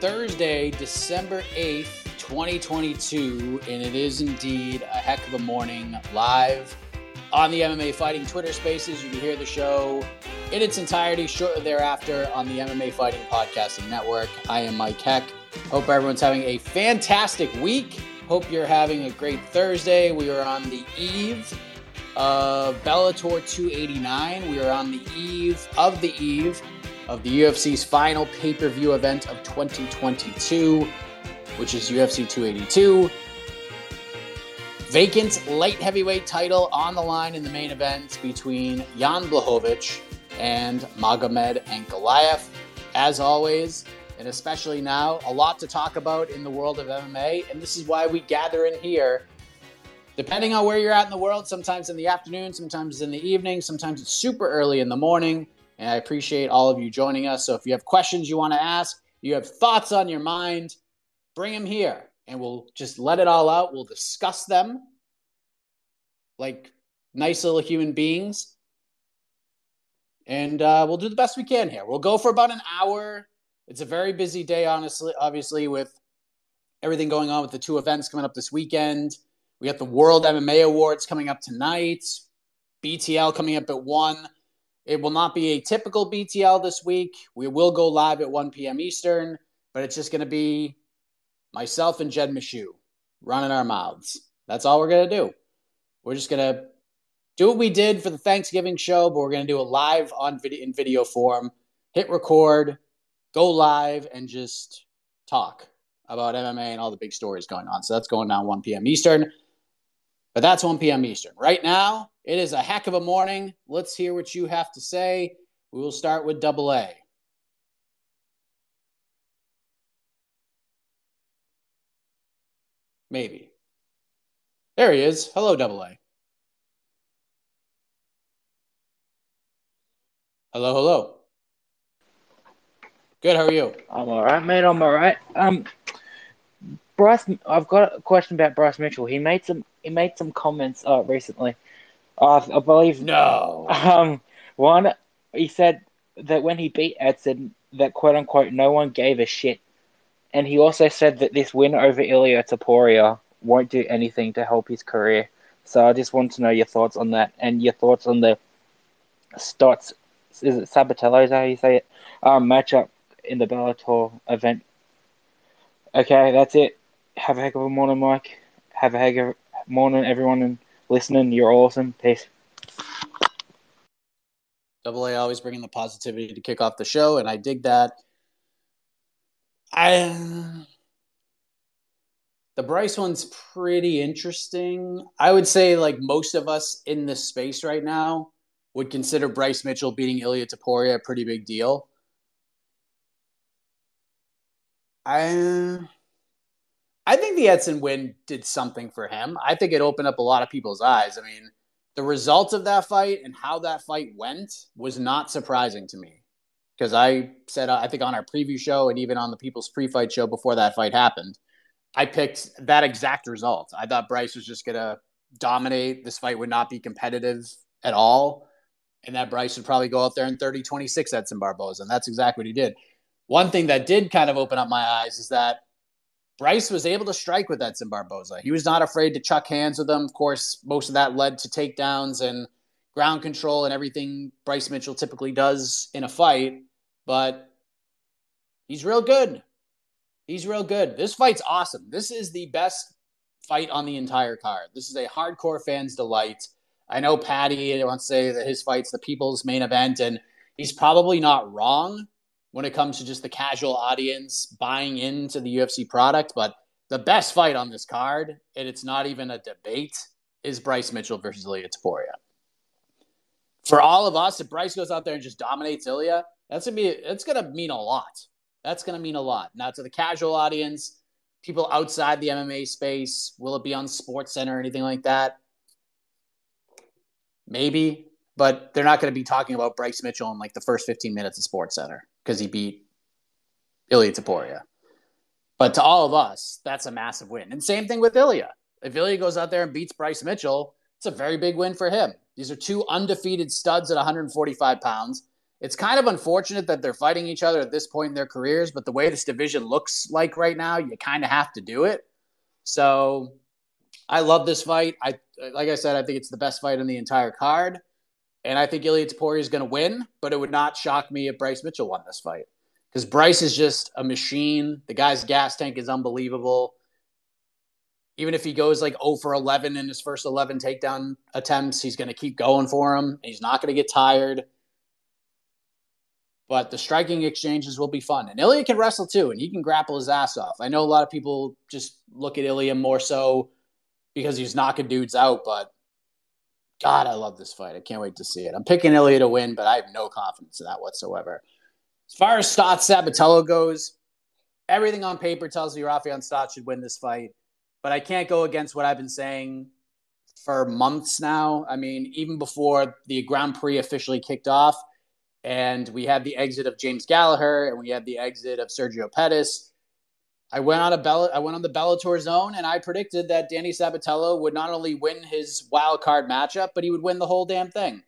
Thursday, December 8th, 2022, and it is indeed a heck of a morning live on the MMA Fighting Twitter Spaces. You can hear the show in its entirety shortly thereafter on the MMA Fighting Podcasting Network. I am Mike Heck. Hope everyone's having a fantastic week. Hope you're having a great Thursday. We are on the eve of Bellator 289. We are on the eve of the eve of the UFC's final pay per view event of 2022, which is UFC 282. Vacant light heavyweight title on the line in the main event between Jan Blachowicz and Magomed Ankalaev. As always, and especially now, a lot to talk about in the world of MMA, and this is why we gather in here. Depending on where you're at in the world, sometimes in the afternoon, sometimes in the evening, sometimes it's super early in the morning. And I appreciate all of you joining us. So if you have questions you want to ask, you have thoughts on your mind, bring them here and we'll just let it all out. We'll discuss them like nice little human beings. And uh, we'll do the best we can here. We'll go for about an hour. It's a very busy day, honestly, obviously, with everything going on with the two events coming up this weekend. We got the World MMA Awards coming up tonight, BTL coming up at 1. It will not be a typical BTL this week. We will go live at 1 p.m. Eastern, but it's just going to be myself and Jed Meshew running our mouths. That's all we're going to do. We're just going to do what we did for the Thanksgiving show, but we're going to do it live on video in video form. Hit record, go live, and just talk about MMA and all the big stories going on. So that's going down 1 p.m. Eastern. But that's 1 p.m. Eastern. Right now, it is a heck of a morning. Let's hear what you have to say. We will start with double A. Maybe. There he is. Hello, double A. Hello, hello. Good. How are you? I'm all right, mate. I'm all right. Um, Bryce, I've got a question about Bryce Mitchell. He made some he made some comments uh, recently. Uh, I believe no. Um, one he said that when he beat Edson, that quote unquote no one gave a shit, and he also said that this win over Ilya Topuria won't do anything to help his career. So I just want to know your thoughts on that and your thoughts on the Stots. Is it Sabatello? Is that how you say it? Um, matchup in the Bellator event. Okay, that's it. Have a heck of a morning, Mike. Have a heck of a morning, everyone, and listening. You're awesome. Peace. Double A always bringing the positivity to kick off the show, and I dig that. I the Bryce one's pretty interesting. I would say like most of us in this space right now would consider Bryce Mitchell beating Ilia Topuria a pretty big deal. I I think the Edson win did something for him. I think it opened up a lot of people's eyes. I mean, the result of that fight and how that fight went was not surprising to me because I said I think on our preview show and even on the People's Pre-Fight show before that fight happened, I picked that exact result. I thought Bryce was just gonna dominate. This fight would not be competitive at all, and that Bryce would probably go out there in 30-26 Edson Barboza, and that's exactly what he did. One thing that did kind of open up my eyes is that Bryce was able to strike with Edson Barboza. He was not afraid to chuck hands with him. Of course, most of that led to takedowns and ground control and everything Bryce Mitchell typically does in a fight, but he's real good. He's real good. This fight's awesome. This is the best fight on the entire card. This is a hardcore fan's delight. I know Paddy wants to say that his fight's the people's main event, and he's probably not wrong when it comes to just the casual audience buying into the UFC product. But the best fight on this card, and it's not even a debate, is Bryce Mitchell versus Ilia Topuria. For all of us, if Bryce goes out there and just dominates Ilia, that's gonna be it's gonna mean a lot. That's gonna mean a lot. Now to the casual audience, people outside the MMA space, will it be on Sports Center or anything like that? Maybe, but they're not going to be talking about Bryce Mitchell in like the first 15 minutes of Sports Center because he beat Ilya Topuria. But to all of us, that's a massive win. And same thing with Ilya. If Ilya goes out there and beats Bryce Mitchell, it's a very big win for him. These are two undefeated studs at 145 pounds. It's kind of unfortunate that they're fighting each other at this point in their careers, but the way this division looks like right now, you kind of have to do it. So I love this fight. I like I said, I think it's the best fight on the entire card. And I think Ilia Topuria is going to win, but it would not shock me if Bryce Mitchell won this fight because Bryce is just a machine. The guy's gas tank is unbelievable. Even if he goes like 0 for 11 in his first 11 takedown attempts, he's going to keep going for him. He's not going to get tired. But the striking exchanges will be fun. And Ilia can wrestle too, and he can grapple his ass off. I know a lot of people just look at Ilia more so because he's knocking dudes out, but God, I love this fight. I can't wait to see it. I'm picking Ilia to win, but I have no confidence in that whatsoever. As far as Stott Sabatello goes, everything on paper tells me Raufeon Stott should win this fight, but I can't go against what I've been saying for months now. I mean, even before the Grand Prix officially kicked off, and we had the exit of James Gallagher, and we had the exit of Sergio Pettis I went on a Bell- I went on the Bellator zone and I predicted that Danny Sabatello would not only win his wild card matchup, but he would win the whole damn thing.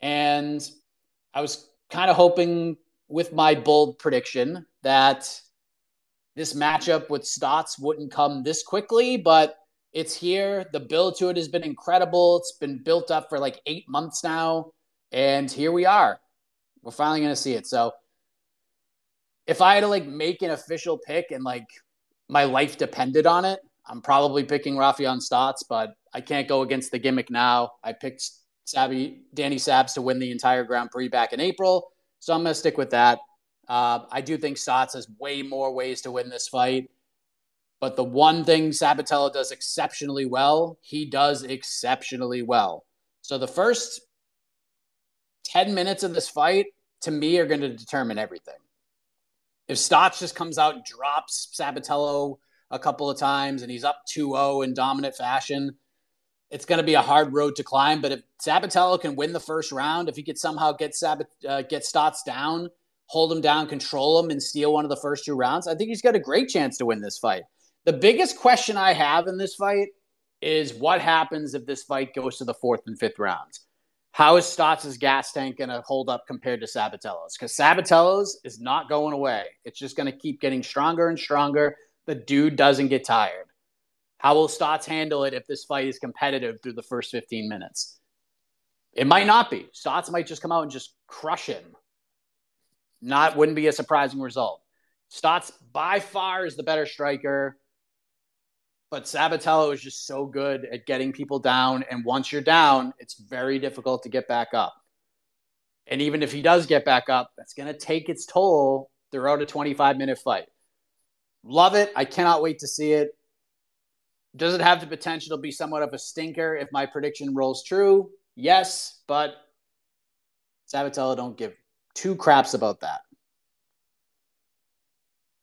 And I was kind of hoping with my bold prediction that this matchup with Stots wouldn't come this quickly, but it's here. The build to it has been incredible. It's been built up for like eight months now. And here we are. We're finally going to see it. So if I had to like make an official pick and like my life depended on it, I'm probably picking Raufeon Stots, but I can't go against the gimmick now. I picked Danny Sabs to win the entire Grand Prix back in April, so I'm to stick with that. Uh, I do think Stots has way more ways to win this fight. But the one thing Sabatello does exceptionally well, he does exceptionally well. So the first 10 minutes of this fight, to me, are going to determine everything. If Stots just comes out and drops Sabatello a couple of times and he's up 2-0 in dominant fashion, it's going to be a hard road to climb. But if Sabatello can win the first round, if he could somehow get Sabat, uh, get Stots down, hold him down, control him, and steal one of the first two rounds, I think he's got a great chance to win this fight. The biggest question I have in this fight is what happens if this fight goes to the fourth and fifth rounds how is Stots' gas tank going to hold up compared to Sabatello's? Because Sabatello's is not going away. It's just going to keep getting stronger and stronger. The dude doesn't get tired. How will Stots handle it if this fight is competitive through the first 15 minutes? It might not be. Stots might just come out and just crush him. Not wouldn't be a surprising result. Stots by far is the better striker. But Sabatello is just so good at getting people down. And once you're down, it's very difficult to get back up. And even if he does get back up, that's going to take its toll throughout a 25 minute fight. Love it. I cannot wait to see it. Does it have the potential to be somewhat of a stinker if my prediction rolls true? Yes, but Sabatello don't give two craps about that.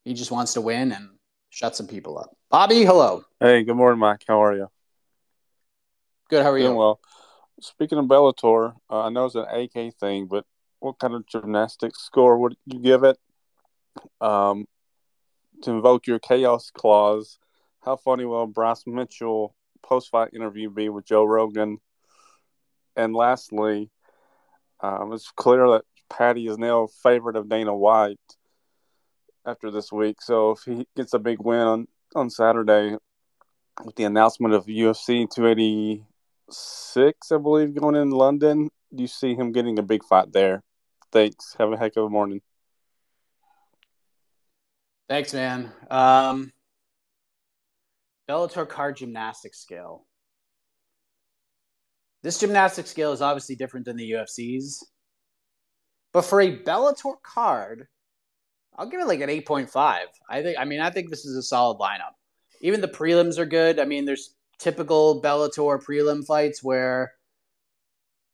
He just wants to win and shut some people up. Bobby, hello. Hey, good morning, Mike. How are you? Good. How are you? Well. Speaking of Bellator, uh, I know it's an AK thing, but what kind of gymnastics score would you give it? Um, to invoke your chaos clause, how funny will Bryce Mitchell post fight interview be with Joe Rogan? And lastly, um, it's clear that Paddy is now a favorite of Dana White after this week. So if he gets a big win on, Saturday with the announcement of UFC 286, I believe, going in London, do you see him getting a big fight there? Thanks. Have a heck of a morning. Thanks, man. Um, Bellator card gymnastics scale. This gymnastics scale is obviously different than the UFC's, but for a Bellator card, I'll give it like an 8.5. I think I mean I think this is a solid lineup. Even the prelims are good. I mean, there's typical Bellator prelim fights where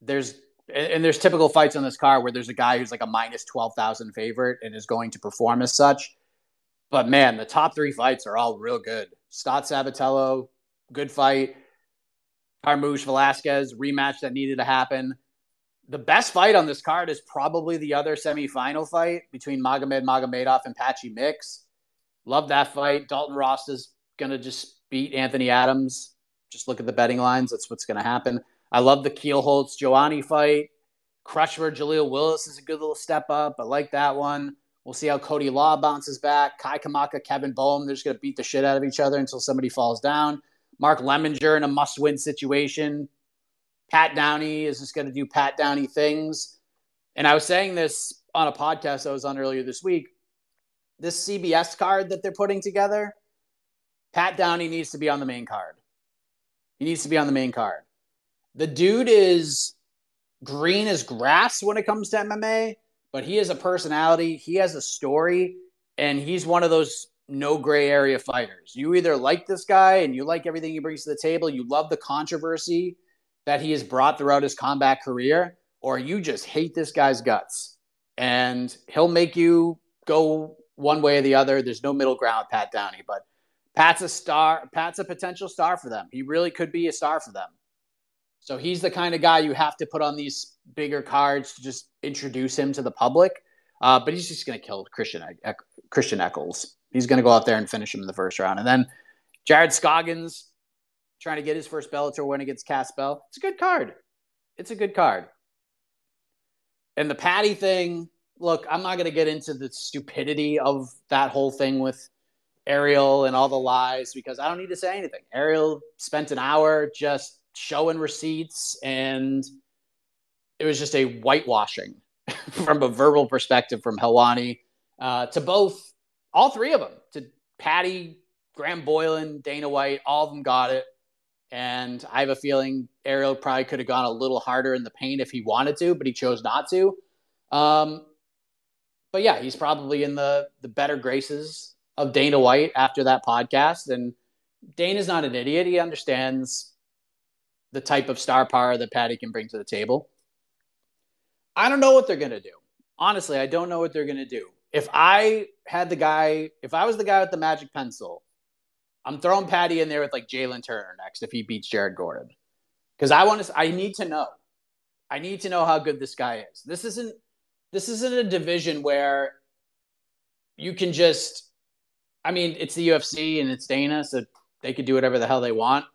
there's and there's typical fights on this card where there's a guy who's like a minus 12,000 favorite and is going to perform as such. But man, the top three fights are all real good. Stott Sabatello, good fight. Carmouche Velasquez, rematch that needed to happen the best fight on this card is probably the other semifinal fight between Magomed Magomedov and Patchy Mix. Love that fight. Dalton Rosta is going to just beat Anthony Adams. Just look at the betting lines. That's what's going to happen. I love the Kielholtz Joanna fight. Crutchmer Jaleel Willis is a good little step up. I like that one. We'll see how Cody Law bounces back. Kai Kamaka, Kevin Bohm, they're just going to beat the shit out of each other until somebody falls down. Mark Lemminger in a must win situation. Pat Downey is just going to do Pat Downey things. And I was saying this on a podcast I was on earlier this week. This CBS card that they're putting together, Pat Downey needs to be on the main card. He needs to be on the main card. The dude is green as grass when it comes to MMA, but he has a personality, he has a story, and he's one of those no gray area fighters. You either like this guy and you like everything he brings to the table, you love the controversy that he has brought throughout his combat career, or you just hate this guy's guts. And he'll make you go one way or the other. There's no middle ground, Pat Downey, but Pat's a star. Pat's a potential star for them. He really could be a star for them. So he's the kind of guy you have to put on these bigger cards to just introduce him to the public. Uh, but he's just going to kill Christian Christian Echols. He's going to go out there and finish him in the first round. And then Jared Scoggins, trying to get his first Bellator win against Cass Bell. It's a good card. It's a good card. And the Paddy thing, look, I'm not going to get into the stupidity of that whole thing with Ariel and all the lies because I don't need to say anything. Ariel spent an hour just showing receipts and it was just a whitewashing from a verbal perspective from Helwani uh, to both, all three of them, to Paddy, Graham Boylan, Dana White, all of them got it. And I have a feeling Ariel probably could have gone a little harder in the paint if he wanted to, but he chose not to. Um, but yeah, he's probably in the the better graces of Dana White after that podcast. And Dana's not an idiot; he understands the type of star power that Paddy can bring to the table. I don't know what they're gonna do. Honestly, I don't know what they're gonna do. If I had the guy, if I was the guy with the magic pencil I'm throwing Paddy in there with like Jalen Turner next if he beats Jared Gordon. Because I want to I need to know. I need to know how good this guy is. This isn't this isn't a division where you can just I mean, it's the UFC and it's Dana, so they could do whatever the hell they want,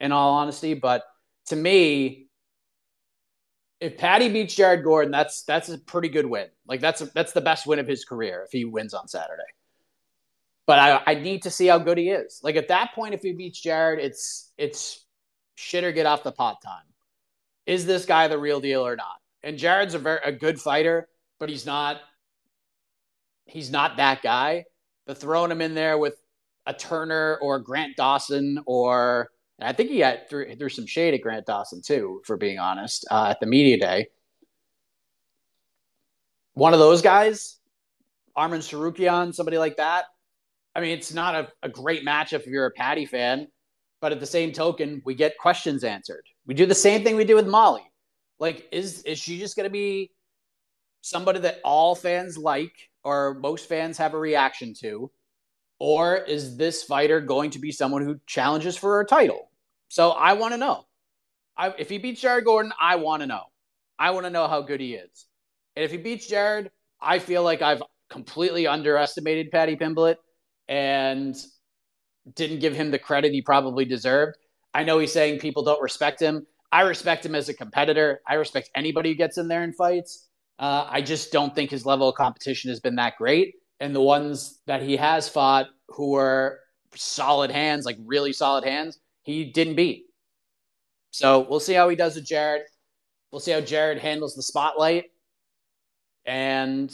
in all honesty. But to me, if Paddy beats Jared Gordon, that's that's a pretty good win. Like that's a, that's the best win of his career if he wins on Saturday. But I, I need to see how good he is. Like at that point, if he beats Jared, it's it's shit or get off the pot time. Is this guy the real deal or not? And Jared's a very a good fighter, but he's not he's not that guy. But throwing him in there with a Turner or Grant Dawson or I think he had threw, threw some shade at Grant Dawson too, for being honest, uh, at the media day. one of those guys, Arman Tsarukyan, somebody like that. I mean, it's not a, a great matchup if you're a Paddy fan, but at the same token, we get questions answered. We do the same thing we do with Molly. Like, is is she just going to be somebody that all fans like or most fans have a reaction to? Or is this fighter going to be someone who challenges for a title? So I want to know. I, if he beats Jared Gordon, I want to know. I want to know how good he is. And if he beats Jared, I feel like I've completely underestimated Paddy Pimblett and didn't give him the credit he probably deserved. I know he's saying people don't respect him. I respect him as a competitor. I respect anybody who gets in there and fights. Uh, I just don't think his level of competition has been that great. And the ones that he has fought who were solid hands, like really solid hands, he didn't beat. So we'll see how he does with Jared. We'll see how Jared handles the spotlight. And,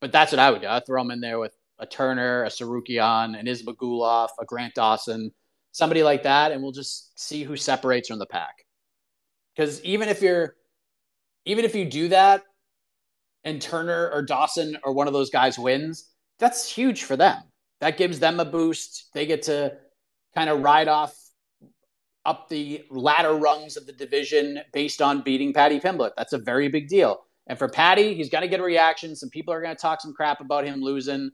but that's what I would do. I'd throw him in there with a Turner, a Tsarukyan, an Ismagulov, a Grant Dawson, somebody like that, and we'll just see who separates from the pack. Because even if you're, even if you do that, and Turner or Dawson or one of those guys wins, that's huge for them. That gives them a boost. They get to kind of ride off up the ladder rungs of the division based on beating Paddy Pimblett. That's a very big deal. And for Paddy, he's going to get a reaction. Some people are going to talk some crap about him losing.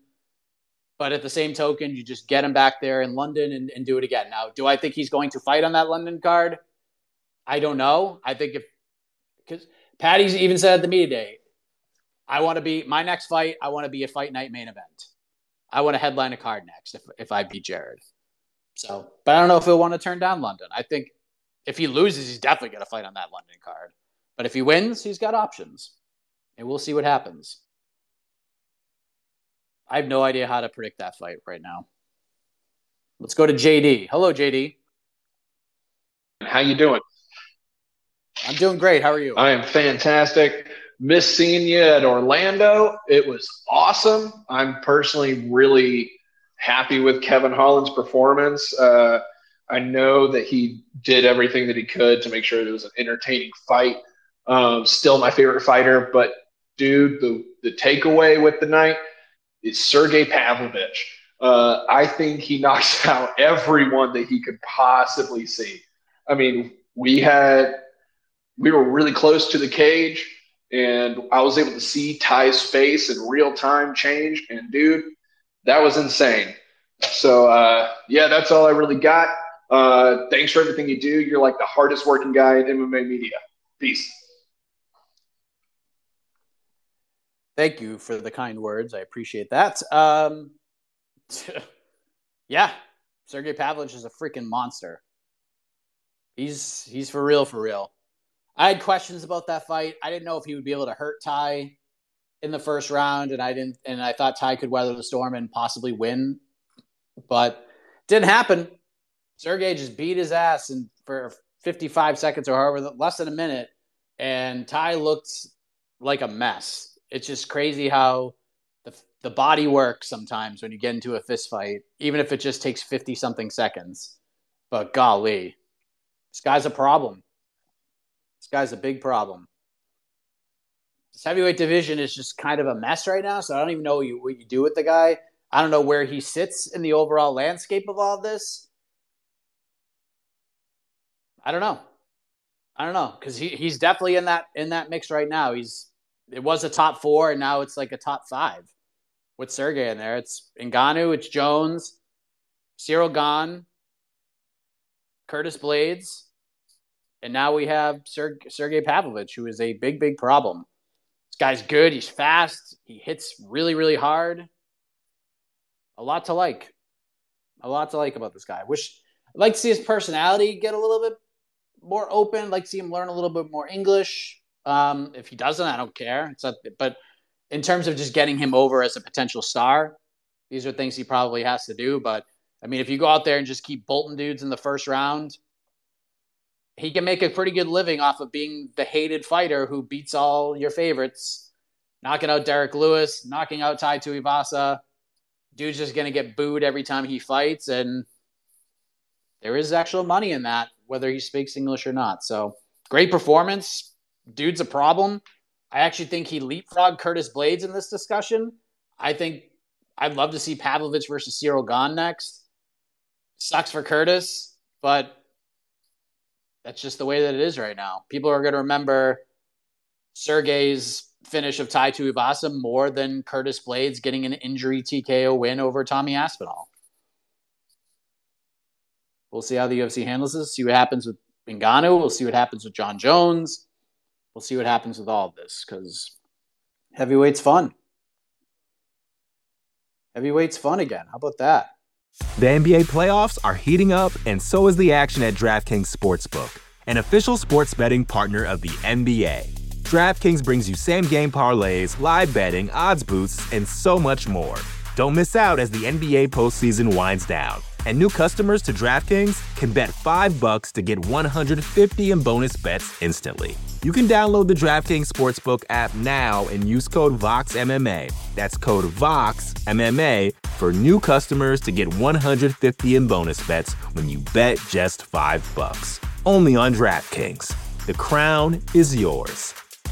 But at the same token, you just get him back there in London and, and do it again. Now, do I think he's going to fight on that London card? I don't know. I think if, because Paddy's even said at the media day, I want to be my next fight. I want to be a fight night main event. I want to headline a card next if, if I beat Jared. So, but I don't know if he'll want to turn down London. I think if he loses, he's definitely going to fight on that London card. But if he wins, he's got options, and we'll see what happens. I have no idea how to predict that fight right now. Let's go to JD. Hello, JD. How you doing? I'm doing great. How are you? I am fantastic miss seeing you at Orlando. It was awesome. I'm personally really happy with Kevin Holland's performance. Uh, I know that he did everything that he could to make sure it was an entertaining fight. Um, still my favorite fighter, but dude, the, the takeaway with the night is Sergey Pavlovich. Uh, I think he knocks out everyone that he could possibly see. I mean, we had we were really close to the cage and I was able to see Ty's face in real time change. And dude, that was insane. So uh, yeah, that's all I really got. Uh, thanks for everything you do. You're like the hardest working guy in MMA media. Peace. Thank you for the kind words. I appreciate that. Um, yeah, Sergey Pavlovich is a freaking monster. He's he's for real, for real. I had questions about that fight. I didn't know if he would be able to hurt Ty in the first round, and I didn't. And I thought Ty could weather the storm and possibly win, but didn't happen. Sergey just beat his ass and for 55 seconds or however less than a minute, and Ty looked like a mess. It's just crazy how the the body works sometimes when you get into a fist fight, even if it just takes 50 something seconds. But golly, this guy's a problem. This guy's a big problem. This heavyweight division is just kind of a mess right now, so I don't even know what you, what you do with the guy. I don't know where he sits in the overall landscape of all this. I don't know. I don't know because he, he's definitely in that in that mix right now. He's it was a top four and now it's like a top five with Sergey in there. It's Ngannou, it's Jones, Ciryl Gane, Curtis Blaydes, and now we have Ser- Sergey Pavlovich, who is a big, big problem. This guy's good. He's fast. He hits really, really hard. A lot to like. A lot to like about this guy. Wish I'd like to see his personality get a little bit more open. I'd like to see him learn a little bit more English. Um, if he doesn't, I don't care. Not, but in terms of just getting him over as a potential star, these are things he probably has to do. But I mean, if you go out there and just keep bolting dudes in the first round, he can make a pretty good living off of being the hated fighter who beats all your favorites, knocking out Derrick Lewis, knocking out Tai Tuivasa. Dude's just gonna get booed every time he fights, and there is actual money in that, whether he speaks English or not. So great performance. Dude's a problem. I actually think he leapfrogged Curtis Blaydes in this discussion. I think I'd love to see Pavlovich versus Ciryl Gane next. Sucks for Curtis, but that's just the way that it is right now. People are going to remember Sergey's finish of Tai Tuivasa more than Curtis Blaydes getting an injury TKO win over Tommy Aspinall. We'll see how the UFC handles this. See what happens with Ngannou. We'll see what happens with Jon Jones. We'll see what happens with all of this because heavyweight's fun. Heavyweight's fun again. How about that? The NBA playoffs are heating up, and so is the action at DraftKings Sportsbook, an official sports betting partner of the NBA. DraftKings brings you same game parlays, live betting, odds boosts, and so much more. Don't miss out as the NBA postseason winds down. And new customers to DraftKings can bet 5 bucks to get 150 in bonus bets instantly. You can download the DraftKings Sportsbook app now and use code VOXMMA. That's code VOXMMA for new customers to get 150 in bonus bets when you bet just 5 bucks. Only on DraftKings. The crown is yours.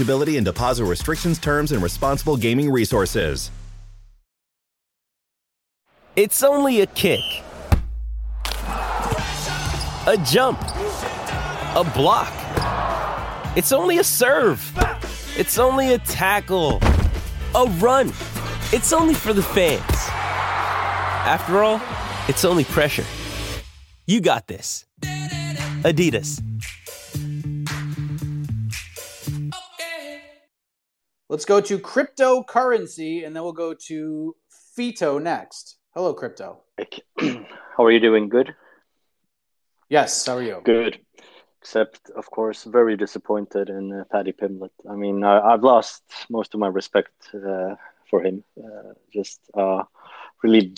eligibility and deposit restrictions, terms, and responsible gaming resources. It's only a kick, a jump, a block. It's only a serve. It's only a tackle, a run. It's only for the fans. After all, it's only pressure. You got this. Adidas. Let's go to cryptocurrency and then we'll go to Fito next. Hello, crypto. How are you doing? Good? Yes, how are you? Good. Except, of course, very disappointed in uh, Paddy Pimblett. I mean, I, have lost most of my respect uh, for him. Uh, just uh, really,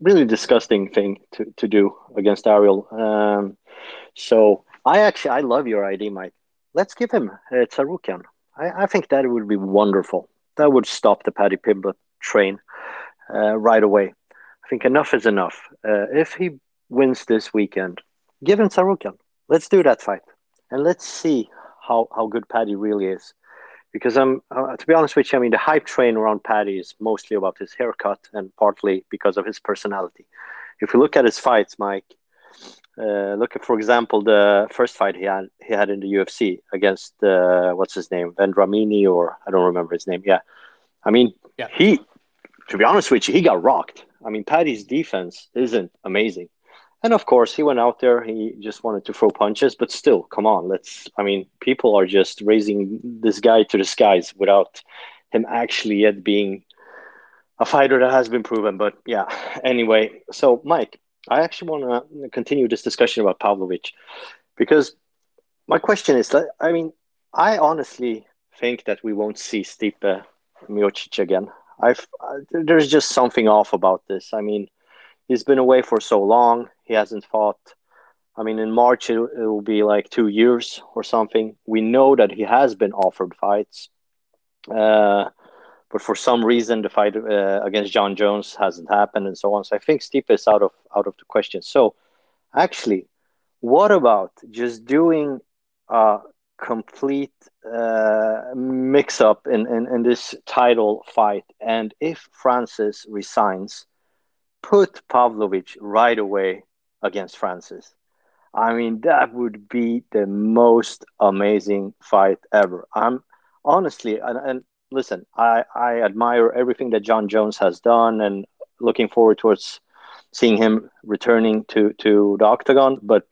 really disgusting thing to, to do against Ariel. Um, so I actually, I love your idea, Mike. Let's give him uh, Tsarukyan. I, I, think that would be wonderful. That would stop the Paddy Pimblett train uh, right away. I think enough is enough. Uh, if he wins this weekend, give him Tsarukyan. Let's do that fight, and let's see how, how good Paddy really is. Because I'm, uh, to be honest with you, I mean the hype train around Paddy is mostly about his haircut and partly because of his personality. If you look at his fights, Mike, uh, look at, for example, the first fight he had he had in the UFC against uh, what's his name, Vendramini, or I don't remember his name. Yeah, I mean, yeah. he, to be honest with you, he got rocked. I mean, Paddy's defense isn't amazing, and of course, he went out there. He just wanted to throw punches, but still, come on, let's. I mean, people are just raising this guy to the skies without him actually yet being a fighter that has been proven. But yeah, anyway, so Mike, I actually want to continue this discussion about Pavlovich because my question is that I mean, I honestly think that we won't see Stipe Miocic again. I've uh, there's just something off about this. I mean, he's been away for so long. He hasn't fought. I mean, in March it, it will be like two years or something. We know that he has been offered fights. Uh, but for some reason the fight uh, against Jon Jones hasn't happened and so on. So I think Stipe is out of out of the question. So actually, what about just doing a complete uh, mix up in, in, in this title fight? And if Francis resigns, put Pavlovich right away against Francis. I mean, that would be the most amazing fight ever. I'm honestly, and, and listen, I, I admire everything that Jon Jones has done and looking forward towards seeing him returning to, to the octagon. But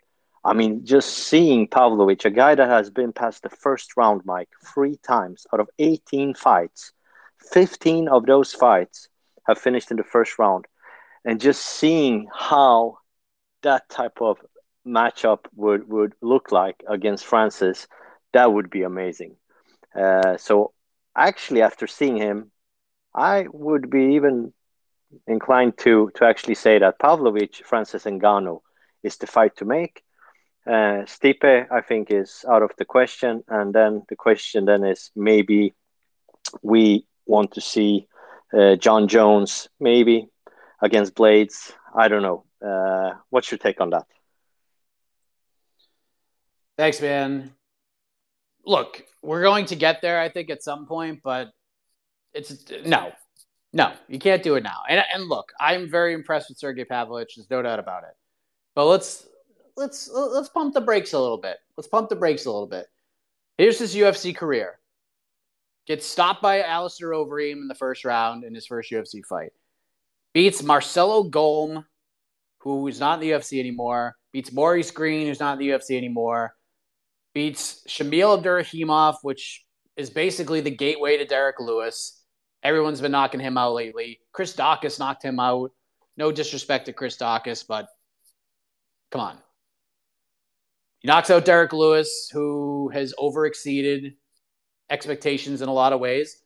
I mean, just seeing Pavlovich, a guy that has been past the first round, Mike, three times out of 18 fights, 15 of those fights have finished in the first round. And just seeing how that type of matchup would, would look like against Francis, that would be amazing. Uh, so actually, after seeing him, I would be even inclined to to actually say that Pavlovich, Francis Ngannou is the fight to make. Uh, Stipe, I think, is out of the question, and then the question then is maybe we want to see uh, Jon Jones maybe against Blaydes. I don't know. Uh, what's your take on that? Thanks, man. Look, we're going to get there, I think, at some point, but it's no, no, you can't do it now. And and look, I'm very impressed with Sergey Pavlovich. There's no doubt about it. But let's let's let's pump the brakes a little bit. Let's pump the brakes a little bit. Here's his UFC career. Gets stopped by Alistair Overeem in the first round in his first UFC fight. Beats Marcelo Golm, who is not in the UFC anymore. Beats Maurice Greene, who's not in the UFC anymore. Beats Shamil Abdurakhimov, which is basically the gateway to Derrick Lewis. Everyone's been knocking him out lately. Chris Daukaus knocked him out. No disrespect to Chris Daukaus, but come on. He knocks out Derrick Lewis, who has overexceeded expectations in a lot of ways.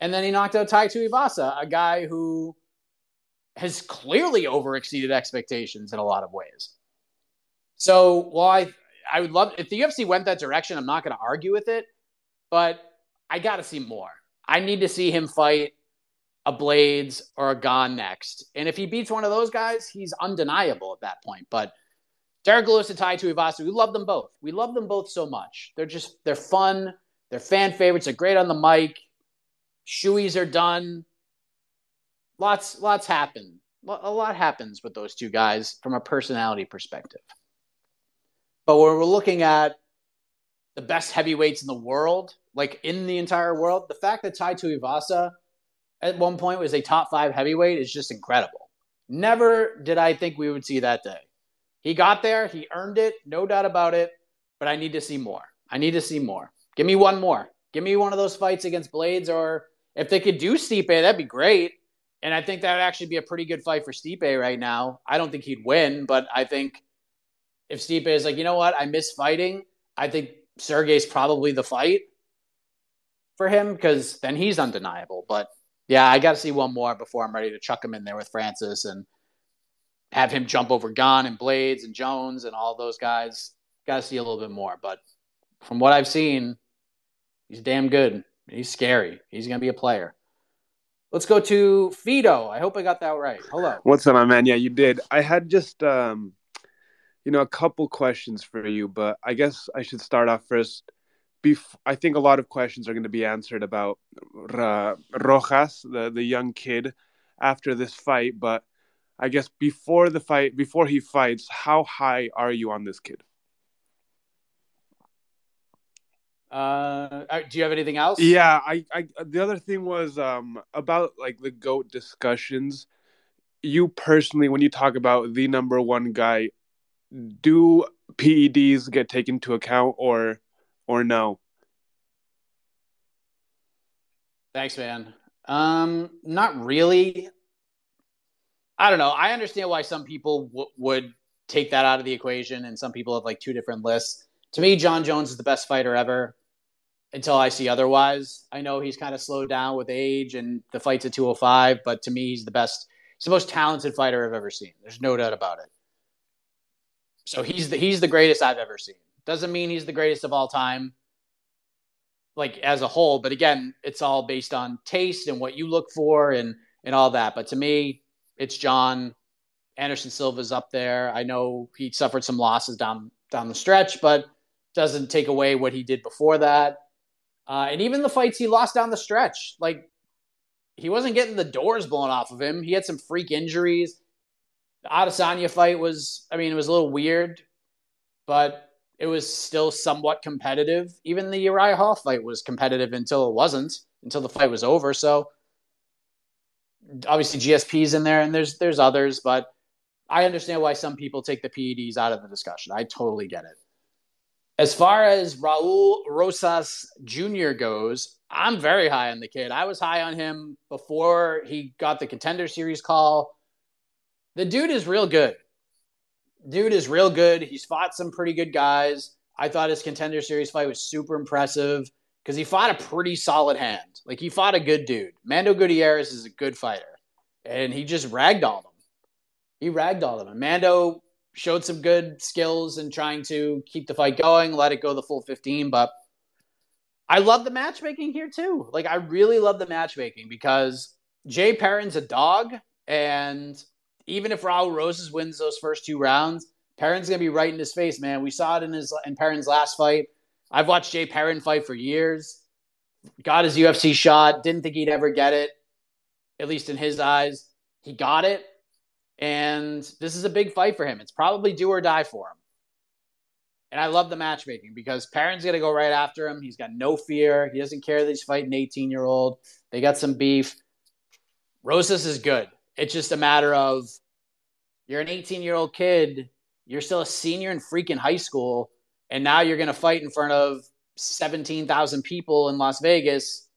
And then he knocked out Tai Tuivasa, a guy who has clearly overexceeded expectations in a lot of ways. So while I, I would love if the UFC went that direction, I'm not going to argue with it, but I got to see more. I need to see him fight a Blaydes or a Gane next. And if he beats one of those guys, he's undeniable at that point. But Derrick Lewis and Tai Tuivasa, we love them both. We love them both so much. They're just they're fun. They're fan favorites. They're great on the mic. Shoeys are done. Lots lots happen. A lot happens with those two guys from a personality perspective. But when we're looking at the best heavyweights in the world, like in the entire world, the fact that Tai Tuivasa at one point was a top five heavyweight is just incredible. Never did I think we would see that day. He got there, he earned it, no doubt about it, but I need to see more. I need to see more. Give me one more. Give me one of those fights against Blaydes, or if they could do Stipe, that'd be great. And I think that would actually be a pretty good fight for Stipe right now. I don't think he'd win, but I think if Stipe is like, you know what, I miss fighting, I think Sergey's probably the fight for him because then he's undeniable. But yeah, I got to see one more before I'm ready to chuck him in there with Francis and have him jump over Gane and Blaydes and Jones and all those guys. Got to see a little bit more. But from what I've seen, he's damn good. He's scary. He's going to be a player. Let's go to Fido. I hope I got that right. Hello. What's up, my man? Yeah, you did. I had just, um, you know, a couple questions for you, but I guess I should start off first. Bef- I think a lot of questions are going to be answered about uh, Rojas, the, the young kid, after this fight. But I guess before the fight, before he fights, how high are you on this kid? Uh, uh, do you have anything else? Yeah, I, I the other thing was um about like the goat discussions. You personally, when you talk about the number one guy, do PEDs get taken into account or or no? Thanks, man. Um, not really. I don't know. I understand why some people w- would take that out of the equation, and some people have like two different lists. To me, Jon Jones is the best fighter ever until I see otherwise. I know he's kind of slowed down with age and the fights at 205, but to me, he's the best. He's the most talented fighter I've ever seen. There's no doubt about it. So he's the he's the greatest I've ever seen. Doesn't mean he's the greatest of all time, like as a whole. But again, it's all based on taste and what you look for and and all that. But to me, it's Jon Anderson Silva's up there. I know he suffered some losses down down the stretch, but doesn't take away what he did before that. Uh, and even the fights he lost down the stretch, like he wasn't getting the doors blown off of him. He had some freak injuries. The Adesanya fight was, I mean, it was a little weird, but it was still somewhat competitive. Even the Uriah Hall fight was competitive until it wasn't, until the fight was over. So obviously GSP's in there, and there's there's others, but I understand why some people take the PEDs out of the discussion. I totally get it. As far as Raul Rosas Jr. goes, I'm very high on the kid. I was high on him before he got the contender series call. The dude is real good. Dude is real good. He's fought some pretty good guys. I thought his contender series fight was super impressive. because he fought a pretty solid hand. Like he fought a good dude. Mando Gutierrez is a good fighter, and he just ragdolled him. He ragdolled him. Mando showed some good skills in trying to keep the fight going, let it go the full 15. But I love the matchmaking here too. Like I really love the matchmaking because Jay Perrin's a dog, and even if Raul Rosas wins those first two rounds, Perrin's gonna be right in his face, man. We saw it in his in Perrin's last fight. I've watched Jay Perrin fight for years. Got his UFC shot. Didn't think he'd ever get it, at least in his eyes. He got it, and this is a big fight for him. It's probably do or die for him. And I love the matchmaking because Perrin's to go right after him. He's got no fear. He doesn't care that he's fighting an 18 year old. They got some beef. Rosas is good. It's just a matter of you're an 18 year old kid. You're still a senior in freaking high school. And now you're going to fight in front of 17,000 people in Las Vegas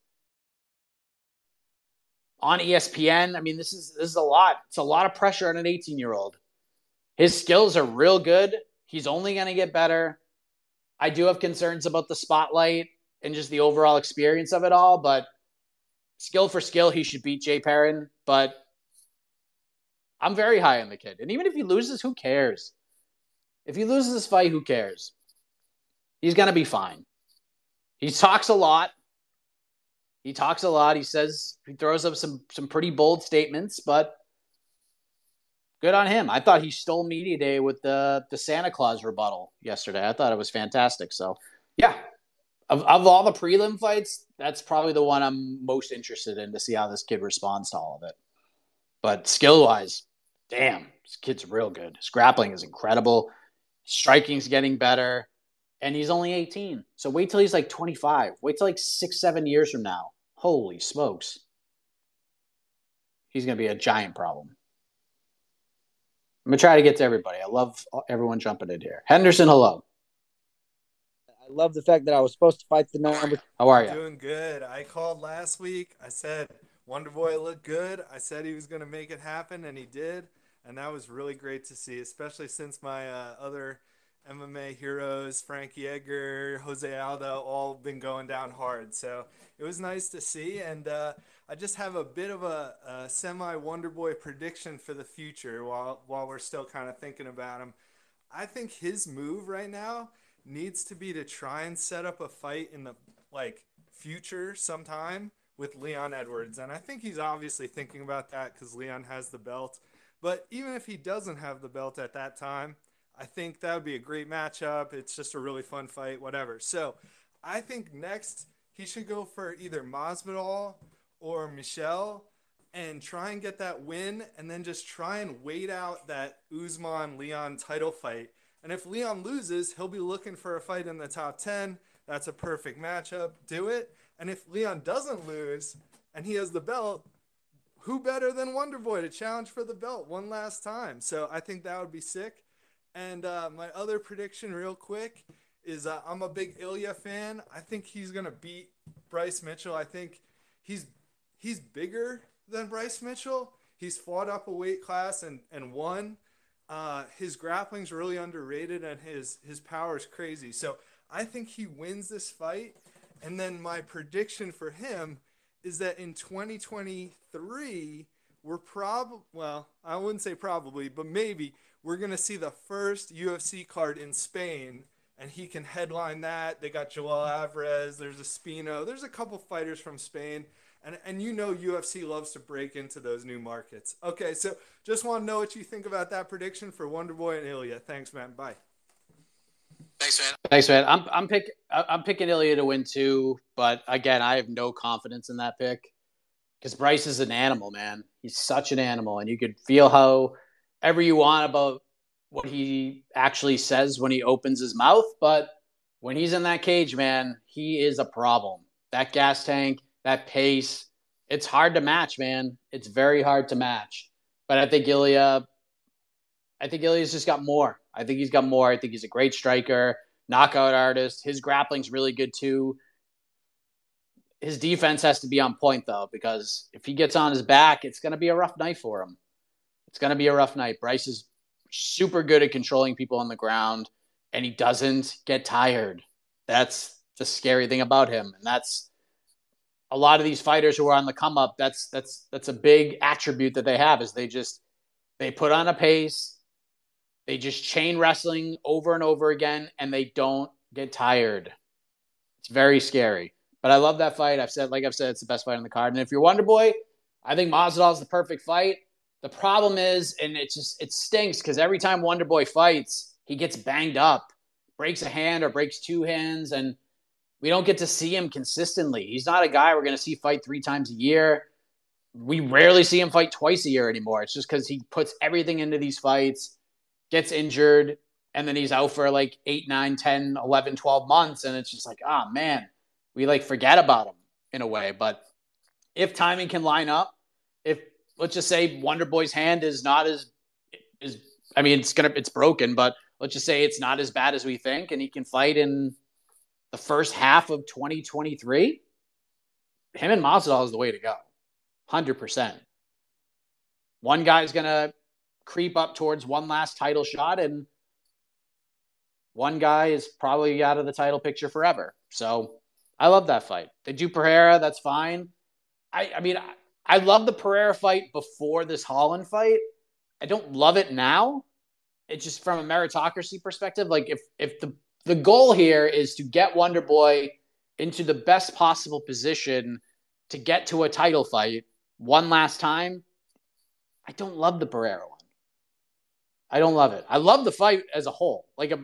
on ESPN. I mean, this is this is a lot. It's a lot of pressure on an 18 year old. His skills are real good. He's only going to get better. I do have concerns about the spotlight and just the overall experience of it all, but skill for skill, he should beat Jay Perrin. But I'm very high on the kid. And even if he loses, who cares? If he loses this fight, who cares? He's going to be fine. He talks a lot. He talks a lot. He says he throws up some some pretty bold statements, but good on him. I thought he stole media day with the the Santa Claus rebuttal yesterday. I thought it was fantastic. So yeah, of, of all the prelim fights, that's probably the one I'm most interested in to see how this kid responds to all of it. But skill wise, damn, this kid's real good. His grappling is incredible. Striking's getting better. And he's only 18. So wait till he's like 25. Wait till like six, seven years from now. Holy smokes. He's going to be a giant problem. I'm gonna try to get to everybody. I love everyone jumping in here. Henderson, hello. I love the fact that I was supposed to fight the number. How are you? Doing good. I called last week. I said Wonder Boy looked good. I said he was gonna make it happen, and he did. And that was really great to see, especially since my uh, other MMA heroes, Frankie Edgar, Jose Aldo, all been going down hard. So it was nice to see. And uh, I just have a bit of a, a semi Wonder Boy prediction for the future while, while we're still kind of thinking about him. I think his move right now needs to be to try and set up a fight in the like future sometime with Leon Edwards. And I think he's obviously thinking about that because Leon has the belt. But even if he doesn't have the belt at that time, I think that would be a great matchup. It's just a really fun fight, whatever. So I think next he should go for either Masvidal or Michel and try and get that win and then just try and wait out that Usman Leon title fight. And if Leon loses, he'll be looking for a fight in the top 10. That's a perfect matchup. Do it. And if Leon doesn't lose and he has the belt, who better than Wonder Boy to challenge for the belt one last time? So I think that would be sick. And uh, my other prediction, real quick, is uh, I'm a big Ilia fan. I think he's gonna beat Bryce Mitchell. I think he's he's bigger than Bryce Mitchell. He's fought up a weight class and and won. Uh, his grappling's really underrated and his his power is crazy. So I think he wins this fight. And then my prediction for him is that in 2023 we're probably well, I wouldn't say probably, but maybe we're going to see the first UFC card in Spain, and he can headline that. They got Joel Alvarez, there's Espino, there's a couple fighters from Spain. And, and you know UFC loves to break into those new markets. Okay, so just want to know what you think about that prediction for wonderboy and Ilia. Thanks, man. Bye. Thanks, man. Thanks, man. I'm I'm I'm picking Ilia to win too, but again, I have no confidence in that pick because Bryce is an animal, man. He's such an animal, and you could feel how ever you want about what he actually says when he opens his mouth, but when he's in that cage, man, he is a problem. That gas tank, that pace, it's hard to match, man. It's very hard to match. But I think Ilia, I think Ilia's just got more. I think he's got more. I think he's a great striker, knockout artist. His grappling's really good too. His defense has to be on point though, because if he gets on his back, it's going to be a rough night for him. It's going to be a rough night. Bryce is super good at controlling people on the ground, and he doesn't get tired. That's the scary thing about him, and that's a lot of these fighters who are on the come up. That's that's that's a big attribute that they have is they just they put on a pace, they just chain wrestling over and over again, and they don't get tired. It's very scary. But I love that fight. I've said, like I've said, it's the best fight on the card. And if you're Wonder Boy, I think Masvidal is the perfect fight. The problem is, and it just it stinks because every time Wonder Boy fights, he gets banged up, breaks a hand or breaks two hands, and we don't get to see him consistently. He's not a guy we're going to see fight three times a year. We rarely see him fight twice a year anymore. It's just because he puts everything into these fights, gets injured, and then he's out for like 8, 9, 10, 11, 12 months. And it's just like, ah, oh, man, we like forget about him in a way. But if timing can line up, if let's just say Wonder Boy's hand is not as is I mean it's gonna it's broken, but let's just say it's not as bad as we think, and he can fight in the first half of 2023. Him and Masvidal is the way to go, hundred percent. One guy's gonna creep up towards one last title shot, and one guy is probably out of the title picture forever. So I love that fight. They do Pereira, that's fine. I, I mean, I, I love the Pereira fight before this Holland fight. I don't love it now. It's just from a meritocracy perspective. Like if if the the goal here is to get Wonder Boy into the best possible position to get to a title fight one last time, I don't love the Pereira one. I don't love it. I love the fight as a whole. Like a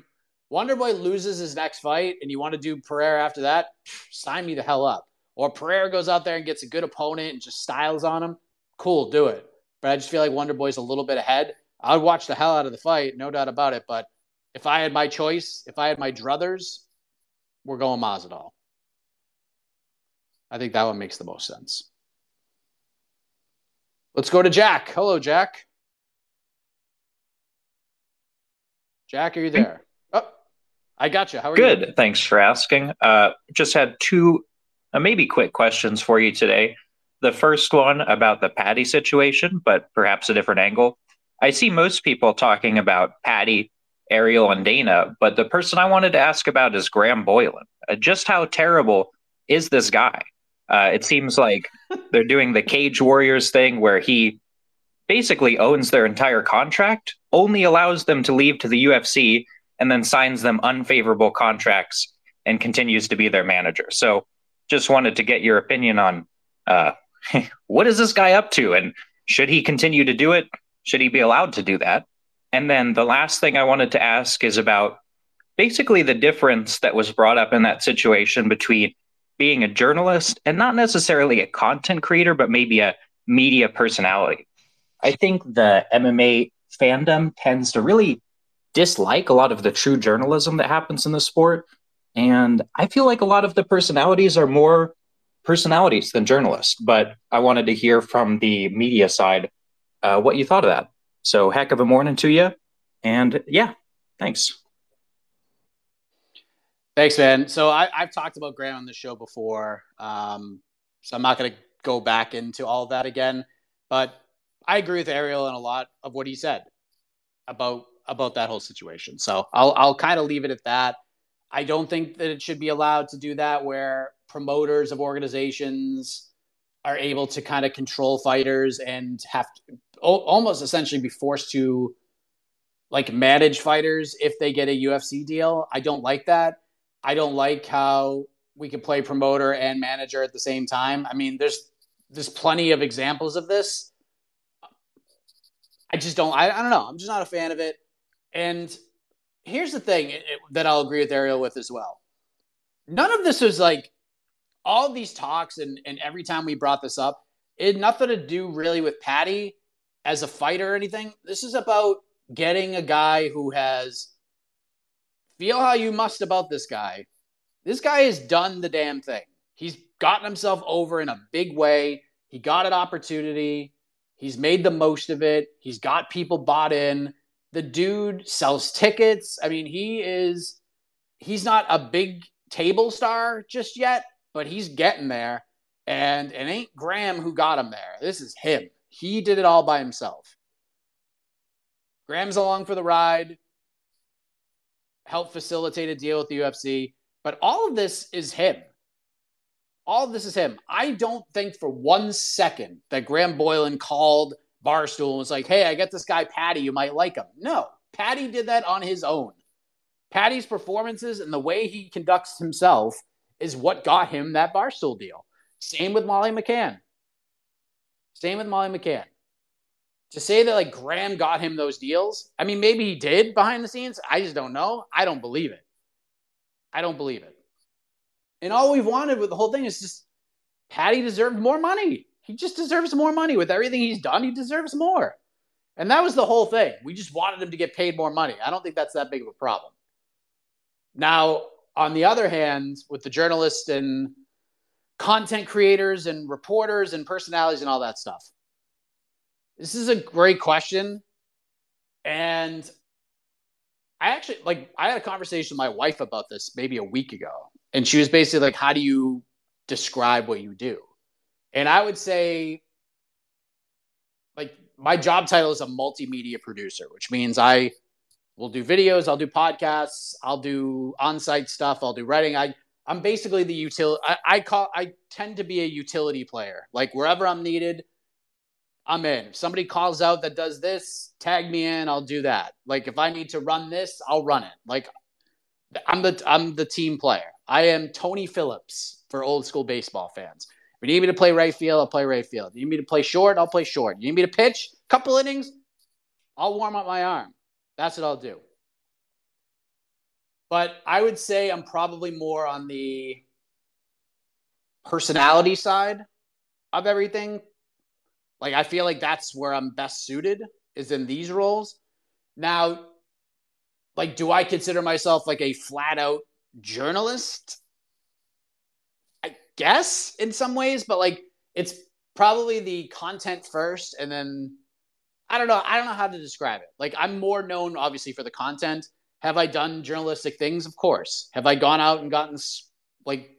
Wonder Boy loses his next fight and you want to do Pereira after that, sign me the hell up. Or Pereira goes out there and gets a good opponent and just styles on him, cool, do it. But I just feel like Wonder Boy's a little bit ahead. I would watch the hell out of the fight, no doubt about it. But if I had my choice, if I had my druthers, we're going Masvidal. I think that one makes the most sense. Let's go to Jack. Hello, Jack. Jack, are you there? Oh, I got you. How are Good. you? Good. Thanks for asking. Uh, just had two, uh, maybe quick questions for you today. The first one about the Paddy situation, but perhaps a different angle. I see most people talking about Paddy, Ariel and Dana, but the person I wanted to ask about is Graham Boylan. Uh, just how terrible is this guy? Uh, it seems like they're doing the Cage Warriors thing where he basically owns their entire contract, only allows them to leave to the UFC, and then signs them unfavorable contracts and continues to be their manager. So just wanted to get your opinion on uh, what is this guy up to and should he continue to do it? Should he be allowed to do that? And then the last thing I wanted to ask is about basically the difference that was brought up in that situation between being a journalist and not necessarily a content creator, but maybe a media personality. I think the MMA fandom tends to really dislike a lot of the true journalism that happens in the sport. And I feel like a lot of the personalities are more personalities than journalists. But I wanted to hear from the media side uh, what you thought of that. So, heck of a morning to you. And yeah, thanks. Thanks, man. So, I, have talked about Graham on the show before. Um, so, I'm not going to go back into all of that again. But I agree with Ariel in a lot of what he said about about that whole situation. So I'll I'll kind of leave it at that. I don't think that it should be allowed to do that where promoters of organizations are able to kind of control fighters and have to, almost essentially be forced to like manage fighters if they get a UFC deal. I don't like that. I don't like how we can play promoter and manager at the same time. I mean, there's there's plenty of examples of this. I just don't. I, I don't know. I'm just not a fan of it. And here's the thing it, that I'll agree with Ariel with as well. None of this was like all these talks, and, and every time we brought this up, it had nothing to do really with Paddy as a fighter or anything. This is about getting a guy who has feel how you must about this guy. This guy has done the damn thing. He's gotten himself over in a big way. He got an opportunity. He's made the most of it. He's got people bought in. The dude sells tickets. I mean, he is he's not a big table star just yet, but he's getting there. And it ain't Graham who got him there. This is him. He did it all by himself. Graham's along for the ride, helped facilitate a deal with the UFC. But all of this is him. All this is him. I don't think for one second that Graham Boylan called Barstool and was like, hey, I got this guy, Paddy, you might like him. No, Paddy did that on his own. Paddy's performances and the way he conducts himself is what got him that Barstool deal. Same with Molly McCann. Same with Molly McCann. To say that like Graham got him those deals, I mean, maybe he did behind the scenes. I just don't know. I don't believe it. I don't believe it. And all we've wanted with the whole thing is just Paddy deserved more money. He just deserves more money. With everything he's done, he deserves more. And that was the whole thing. We just wanted him to get paid more money. I don't think that's that big of a problem. Now, on the other hand, with the journalists and content creators and reporters and personalities and all that stuff, this is a great question. And I actually like I had a conversation with my wife about this maybe a week ago. And she was basically like, How do you describe what you do? And I would say like my job title is a multimedia producer, which means I will do videos, I'll do podcasts, I'll do on-site stuff, I'll do writing. I I'm basically the utility. I, call I tend to be a utility player. Like wherever I'm needed, I'm in. If somebody calls out that does this, tag me in, I'll do that. Like if I need to run this, I'll run it. Like I'm the I'm the team player. I am Tony Phillips for old school baseball fans. If you need me to play right field, I'll play right field. If you need me to play short, I'll play short. You need me to pitch a couple innings, I'll warm up my arm. That's what I'll do. But I would say I'm probably more on the personality side of everything. Like I feel like that's where I'm best suited is in these roles. Now, like, do I consider myself like a flat out journalist? I guess in some ways, but like it's probably the content first and then I don't know. I don't know how to describe it. Like I'm more known obviously for the content. Have I done journalistic things? Of course. Have I gone out and gotten like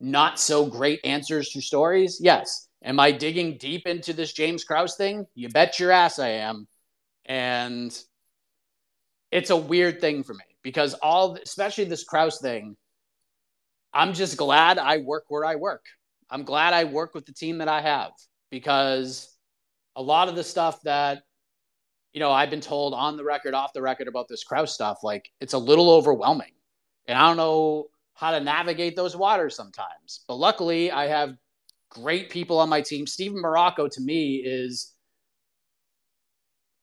not so great answers to stories? Yes. Am I digging deep into this James Krause thing? You bet your ass I am. And it's a weird thing for me because all, especially this Krause thing, I'm just glad I work where I work. I'm glad I work with the team that I have because a lot of the stuff that you know I've been told on the record, off the record about this Krause stuff, like it's a little overwhelming, and I don't know how to navigate those waters sometimes. But luckily, I have great people on my team. Steven Marrocco to me is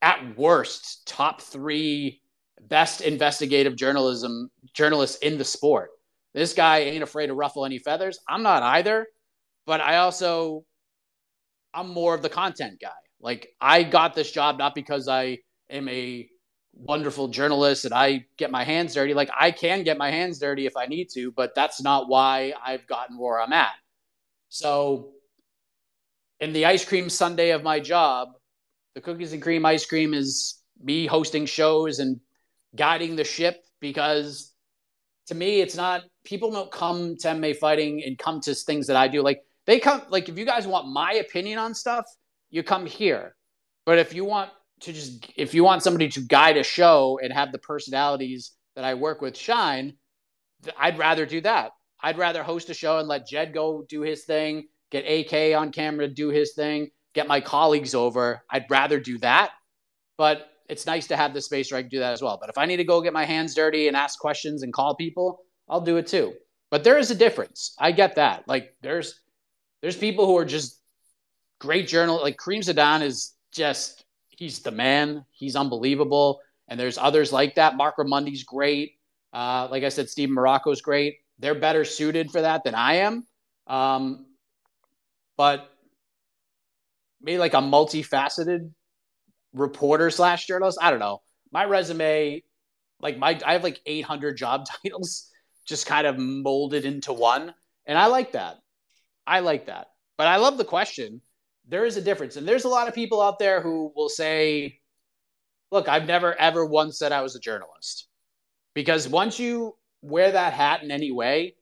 at worst top three best investigative journalism journalists in the sport. This guy ain't afraid to ruffle any feathers. I'm not either, but I also I'm more of the content guy. Like I got this job not because I am a wonderful journalist and I get my hands dirty. Like I can get my hands dirty if I need to, but that's not why I've gotten where I'm at. So in the ice cream sundae of my job, the cookies and cream ice cream is me hosting shows and guiding the ship because to me it's not people don't come to MMA fighting and come to things that I do. Like they come like if you guys want my opinion on stuff, you come here. But if you want to just if you want somebody to guide a show and have the personalities that I work with shine, I'd rather do that. I'd rather host a show and let Jed go do his thing, get AK on camera do his thing, get my colleagues over. I'd rather do that. But it's nice to have the space where I can do that as well. But if I need to go get my hands dirty and ask questions and call people, I'll do it too. But there is a difference. I get that. Like there's there's people who are just great journal. Like Karim Zidan is just he's the man. He's unbelievable. And there's others like that. Marc Raimondi's great. Uh, like I said, Steven Marrocco's great. They're better suited for that than I am. Um, but maybe like a multifaceted reporter slash journalist. I don't know. My resume, like my, I have like 800 job titles just kind of molded into one. And I like that. I like that. But I love the question. There is a difference. And there's a lot of people out there who will say, look, I've never ever once said I was a journalist. Because once you wear that hat in any way,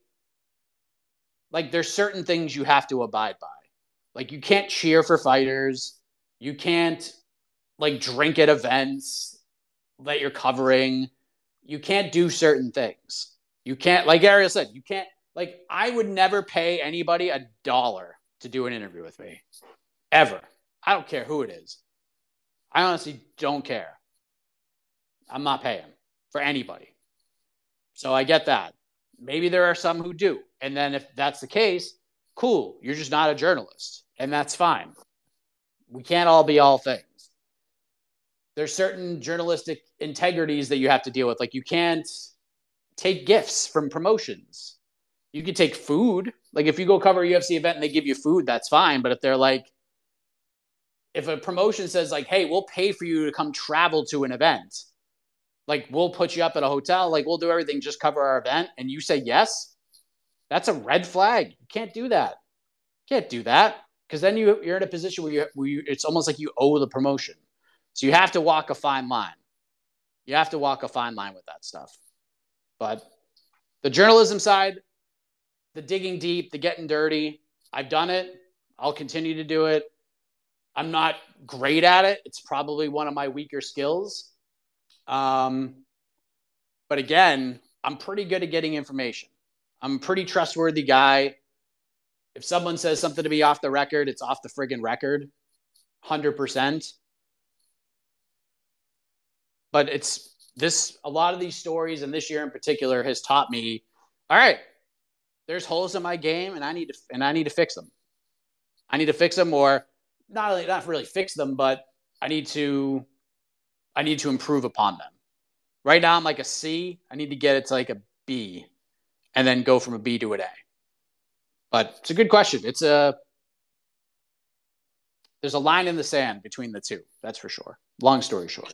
like there's certain things you have to abide by. Like you can't cheer for fighters. You can't like drink at events that you're covering. You can't do certain things. You can't, like Ariel said, you can't, like, I would never pay anybody a dollar to do an interview with me, ever. I don't care who it is. I honestly don't care. I'm not paying for anybody. So I get that. Maybe there are some who do. And then if that's the case, cool. You're just not a journalist. And that's fine. We can't all be all things. There's certain journalistic integrities that you have to deal with. Like you can't take gifts from promotions. You can take food. Like if you go cover a UFC event and they give you food, that's fine. But if they're like, if a promotion says like, "Hey, we'll pay for you to come travel to an event," like we'll put you up at a hotel, like we'll do everything, just cover our event, and you say yes, that's a red flag. You can't do that. You can't do that because then you you're in a position where you, where you it's almost like you owe the promotion. So you have to walk a fine line. You have to walk a fine line with that stuff. But the journalism side, the digging deep, the getting dirty, I've done it. I'll continue to do it. I'm not great at it. It's probably one of my weaker skills. Um, but again, I'm pretty good at getting information. I'm a pretty trustworthy guy. If someone says something to me off the record, it's off the friggin' record, 100%. But it's this, a lot of these stories, and this year in particular, has taught me all right, there's holes in my game, and I need to, and I need to fix them. I need to fix them, or not really, not really fix them, but I need to I need to improve upon them. Right now I'm like a C. I need to get it to like a B and then go from a B to an A. But it's a good question. It's a there's a line in the sand between the two. That's for sure. Long story short.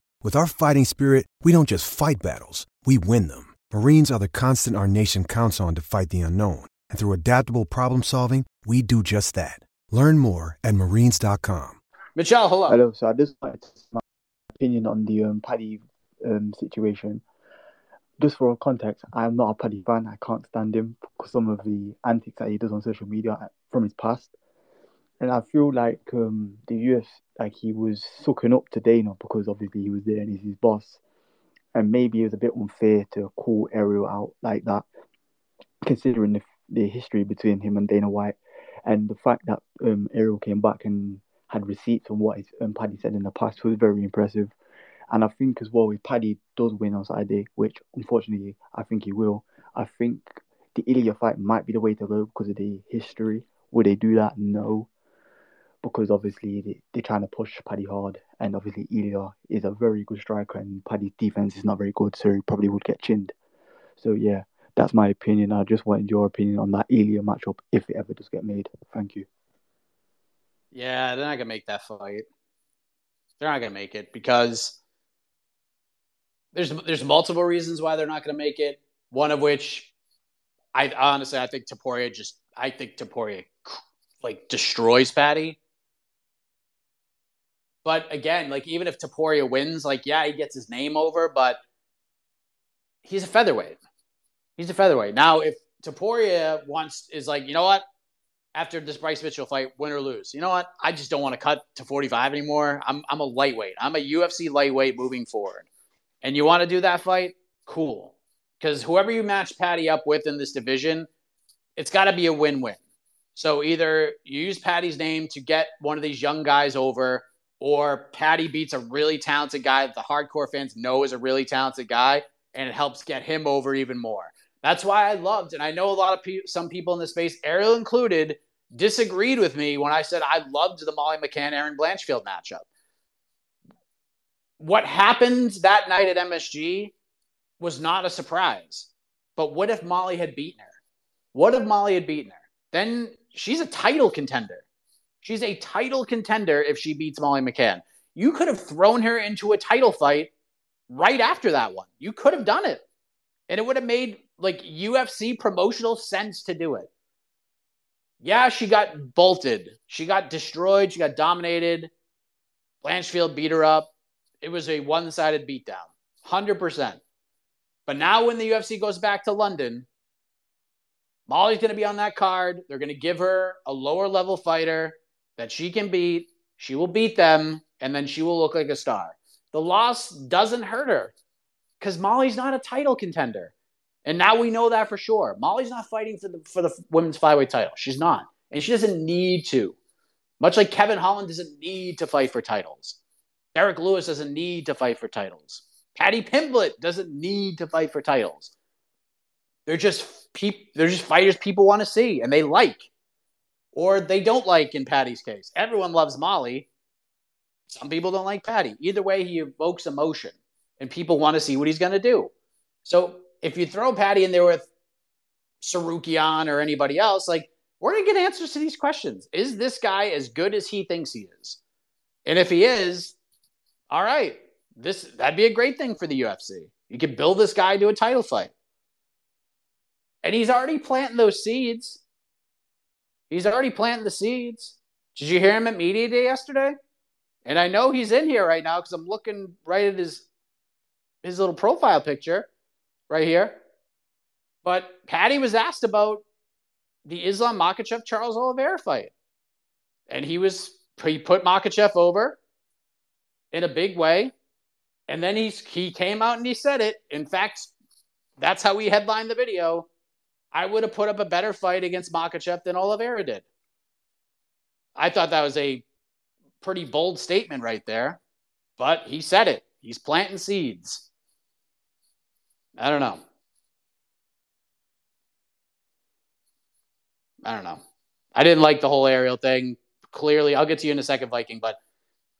With our fighting spirit, we don't just fight battles, we win them. Marines are the constant our nation counts on to fight the unknown. And through adaptable problem solving, we do just that. Learn more at marines.com. Michelle, hello. Hello. So I just wanted to my opinion on the um, Paddy um, situation just for context, I'm not a Paddy fan. I can't stand him because some of the antics that he does on social media from his past. And I feel like um, the US, like he was sucking up to Dana because obviously he was there and he's his boss. And maybe it was a bit unfair to call Ariel out like that, considering the, the history between him and Dana White. And the fact that um, Ariel came back and had receipts on what his, um, Paddy said in the past was very impressive. And I think as well, if Paddy does win on Saturday, which unfortunately I think he will, I think the Ilia fight might be the way to go because of the history. Would they do that? No. Because obviously they, they're trying to push Paddy hard, and obviously Ilia is a very good striker, and Paddy's defense is not very good, so he probably would get chinned. So yeah, that's my opinion. I just wanted your opinion on that Ilia matchup if it ever does get made. Thank you. Yeah, they're not gonna make that fight. They're not gonna make it because there's there's multiple reasons why they're not to make it. One of which, I honestly I think Topuria just I think Topuria like destroys Paddy. But again, like even if Topuria wins, like yeah, he gets his name over, but he's a featherweight. He's a featherweight. Now, if Topuria wants is like, you know what? After this Bryce Mitchell fight, win or lose, you know what? I just don't want to cut to 45 anymore. I'm I'm a lightweight. I'm a UFC lightweight moving forward and you want to do that fight, cool. Because whoever you match Paddy up with in this division, it's got to be a win win. So either you use Paddy's name to get one of these young guys over, or Paddy beats a really talented guy that the hardcore fans know is a really talented guy, and it helps get him over even more. That's why I loved, and I know a lot of people, some people in the space, Ariel included, disagreed with me when I said I loved the Molly McCann Erin Blanchfield matchup what happened that night at MSG was not a surprise. But what if Molly had beaten her? What if Molly had beaten her? Then she's a title contender. She's a title contender if she beats Molly McCann. You could have thrown her into a title fight right after that one. You could have done it. And it would have made like UFC promotional sense to do it. Yeah, she got bolted. She got destroyed. She got dominated. Blanchfield beat her up. It was a one sided beatdown, 100%. But now, when the UFC goes back to London, Molly's going to be on that card. They're going to give her a lower level fighter that she can beat. She will beat them, and then she will look like a star. The loss doesn't hurt her because Molly's not a title contender. And now we know that for sure. Molly's not fighting for the for the women's flyweight title. She's not. And she doesn't need to. Much like Kevin Holland doesn't need to fight for titles. Derrick Lewis doesn't need to fight for titles. Paddy Pimblett doesn't need to fight for titles. They're just peop- they're just fighters people want to see and they like. Or they don't like in Paddy's case. Everyone loves Molly. Some people don't like Paddy. Either way, he evokes emotion and people want to see what he's going to do. So if you throw Paddy in there with Tsarukyan or anybody else, like we're going to get answers to these questions. Is this guy as good as he thinks he is? And if he is, all right, this that'd be a great thing for the UFC. You could build this guy to a title fight. And he's already planting those seeds. He's already planting the seeds. Did you hear him at media day yesterday? And I know he's in here right now because I'm looking right at his his little profile picture right here. But Paddy was asked about the Islam Makhachev Charles Oliveira fight. And he was he put Makhachev over in a big way. And then he's he came out and he said it. In fact, that's how we headlined the video. I would have put up a better fight against Makhachev than Oliveira did. I thought that was a pretty bold statement right there, but he said it. He's planting seeds. I don't know. I don't know. I didn't like the whole Ariel thing. Clearly, I'll get to you in a second, Viking, but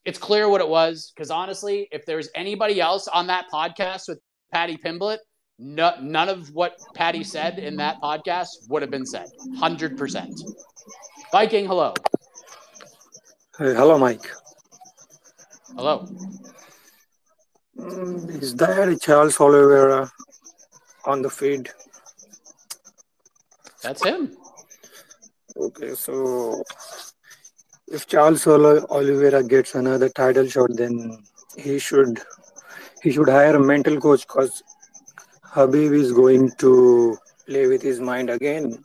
it's clear what it was. Because honestly, if there's anybody else on that podcast with Paddy Pimblett, no, none of what Paddy said in that podcast would have been said. 100%. Viking, hello. Hey, hello, Mike. Hello. Mm, Is there Charles Oliveira on the feed? That's him. Okay, so if Charles Oli- Oliveira gets another title shot, then he should he should hire a mental coach because Habib is going to play with his mind again.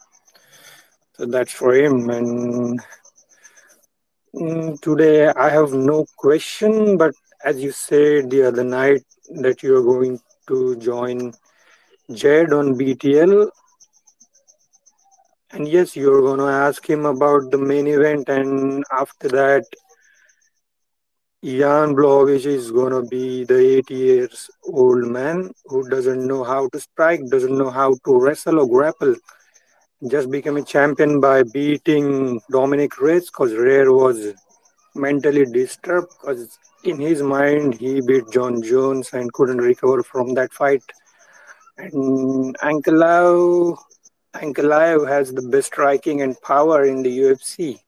So that's for him. And mm, today I have no question, but as you said the other night that you are going to join Jed on BTL, and yes, you're going to ask him about the main event, and after that, Jan Blachowicz is going to be the 80 years old man who doesn't know how to strike, doesn't know how to wrestle or grapple. Just became a champion by beating Dominick Reyes because Reyes was mentally disturbed because in his mind he beat Jon Jones and couldn't recover from that fight. And Ankalaev, Ankalaev has the best striking and power in the UFC.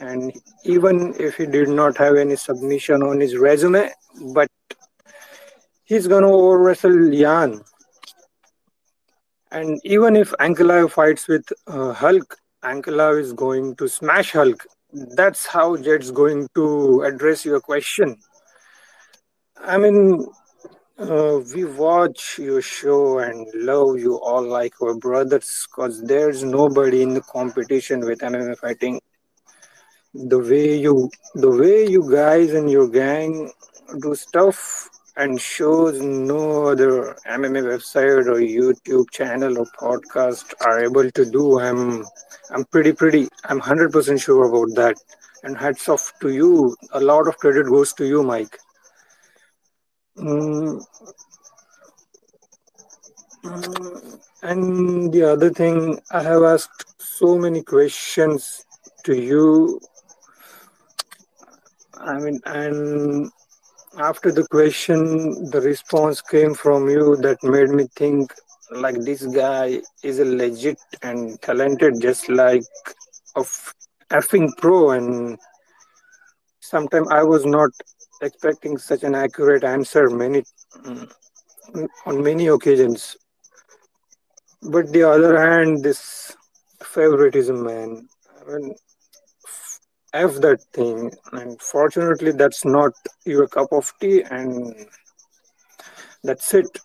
And even if he did not have any submission on his resume, but he's gonna over wrestle Jan. And even if Ankalaev fights with uh, Hulk, Ankalaev is going to smash Hulk. That's how Jed's going to address your question. I mean, uh, we watch your show and love you all like our brothers because there's nobody in the competition with MMA fighting. The way you, the way you guys and your gang do stuff and shows no other MMA website or YouTube channel or podcast are able to do. I'm, I'm pretty, pretty, I'm hundred percent sure about that. And hats off to you. A lot of credit goes to you, Mike. Mm, mm, and the other thing, I have asked so many questions to you. I mean, and after the question, the response came from you that made me think like this guy is a legit and talented, just like a effing pro. And sometimes I was not expecting such an accurate answer many on many occasions. But the other hand, this favoritism, man. I mean, F that thing. And fortunately, that's not your cup of tea, and that's it.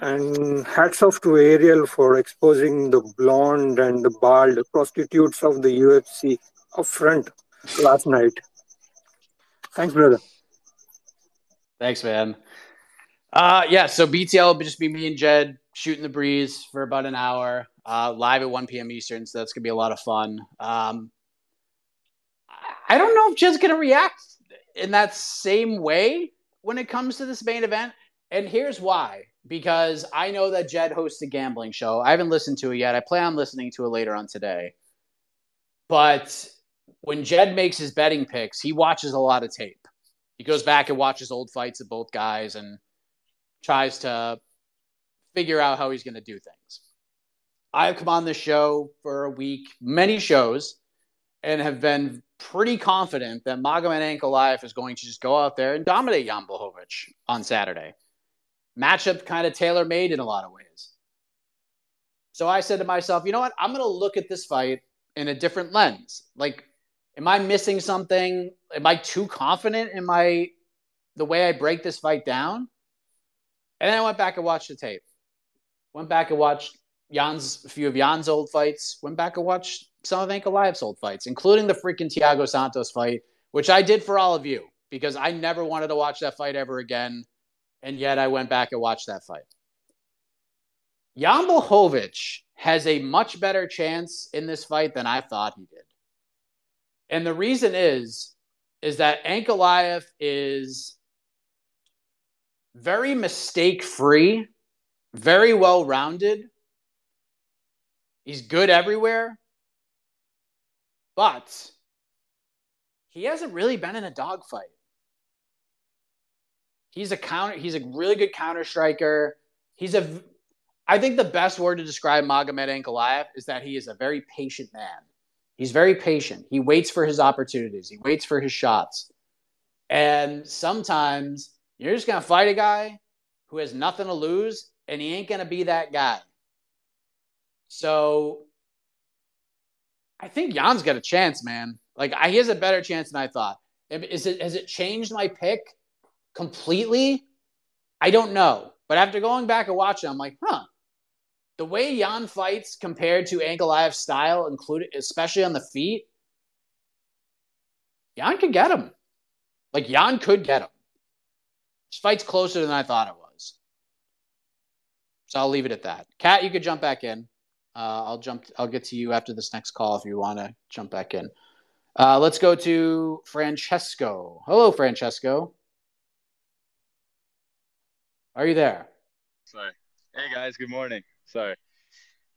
And hats off to Ariel for exposing the blonde and the bald prostitutes of the UFC up front last night. Thanks, brother. Thanks, man. Uh, yeah, so BTL will just be me and Jed shooting the breeze for about an hour, uh, live at 1 p.m. Eastern. So that's gonna be a lot of fun. Um, I don't know if Jed's gonna react in that same way when it comes to this main event. And here's why because I know that Jed hosts a gambling show. I haven't listened to it yet. I plan on listening to it later on today. But when Jed makes his betting picks, he watches a lot of tape. He goes back and watches old fights of both guys and tries to figure out how he's going to do things. I've come on the show for a week, many shows, and have been pretty confident that Magomed Ankalaev is going to just go out there and dominate Jan Blachowicz on Saturday. Matchup kind of tailor made in a lot of ways. So I said to myself, you know what? I'm going to look at this fight in a different lens. Like, am I missing something? Am I too confident in my the way I break this fight down? And then I went back and watched the tape. Went back and watched Jan's a few of Jan's old fights. Went back and watched some of Ankalaev's old fights, including the freaking Thiago Santos fight, which I did for all of you because I never wanted to watch that fight ever again. And yet I went back and watched that fight. Jan Blachowicz has a much better chance in this fight than I thought he did. And the reason is, is that Ankalaev is very mistake free, very well rounded. He's good everywhere. But he hasn't really been in a dogfight. He's a counter. He's a really good counter striker. He's a. I think the best word to describe Magomed Ankalaev is that he is a very patient man. He's very patient. He waits for his opportunities. He waits for his shots. And sometimes you're just gonna fight a guy who has nothing to lose, and he ain't gonna be that guy. So I think Jan's got a chance, man. Like he has a better chance than I thought. Is it has it changed my pick completely? I don't know. But after going back and watching, I'm like, huh. The way Jan fights compared to Ankalaev's style, included especially on the feet, Jan could get him. Like Jan could get him. This fight's closer than I thought it was. So I'll leave it at that. Kat, you could jump back in. Uh, I'll jump. I'll get to you after this next call if you want to jump back in. Uh, let's go to Francesco. Hello, Francesco. Are you there? Sorry. Hey guys. Good morning. Sorry.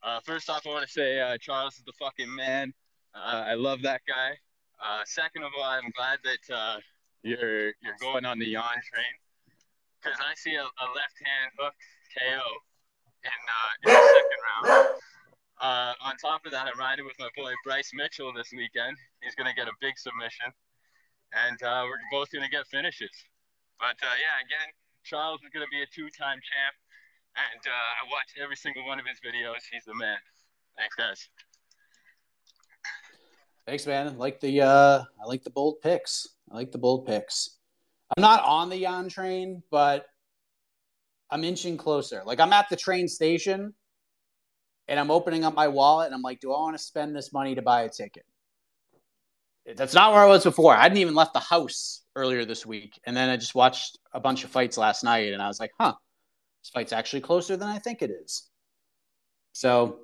Uh, first off, I want to say uh, Charles is the fucking man. Uh, I love that guy. Uh, second of all, I'm glad that uh, you're you're going on the Jan train because I see a, a left hand hook KO in, in the second round. Uh, on top of that, I'm riding with my boy Bryce Mitchell this weekend. He's going to get a big submission, and uh, we're both going to get finishes. But uh, yeah, again, Charles is going to be a two-time champ, and uh, I watch every single one of his videos. He's the man. Thanks, guys. Thanks, man. I like the uh, I like the bold picks. I like the bold picks. I'm not on the Jan train, but I'm inching closer. Like I'm at the train station and I'm opening up my wallet and I'm like, do I want to spend this money to buy a ticket? That's not where I was before. I hadn't even left the house earlier this week. And then I just watched a bunch of fights last night and I was like, huh, this fight's actually closer than I think it is. So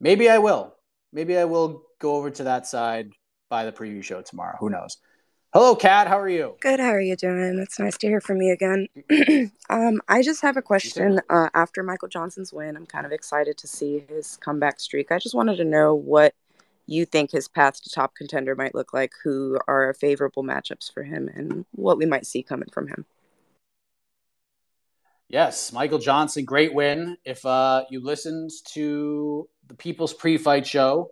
maybe I will. Maybe I will go over to that side by the preview show tomorrow. Who knows? Hello, Kat. How are you? Good. How are you doing? It's nice to hear from you again. um, I just have a question. Uh, after Michael Johnson's win, I'm kind of excited to see his comeback streak. I just wanted to know what you think his path to top contender might look like, who are favorable matchups for him, and what we might see coming from him. Yes, Michael Johnson, great win. If uh, you listened to the People's pre-fight show,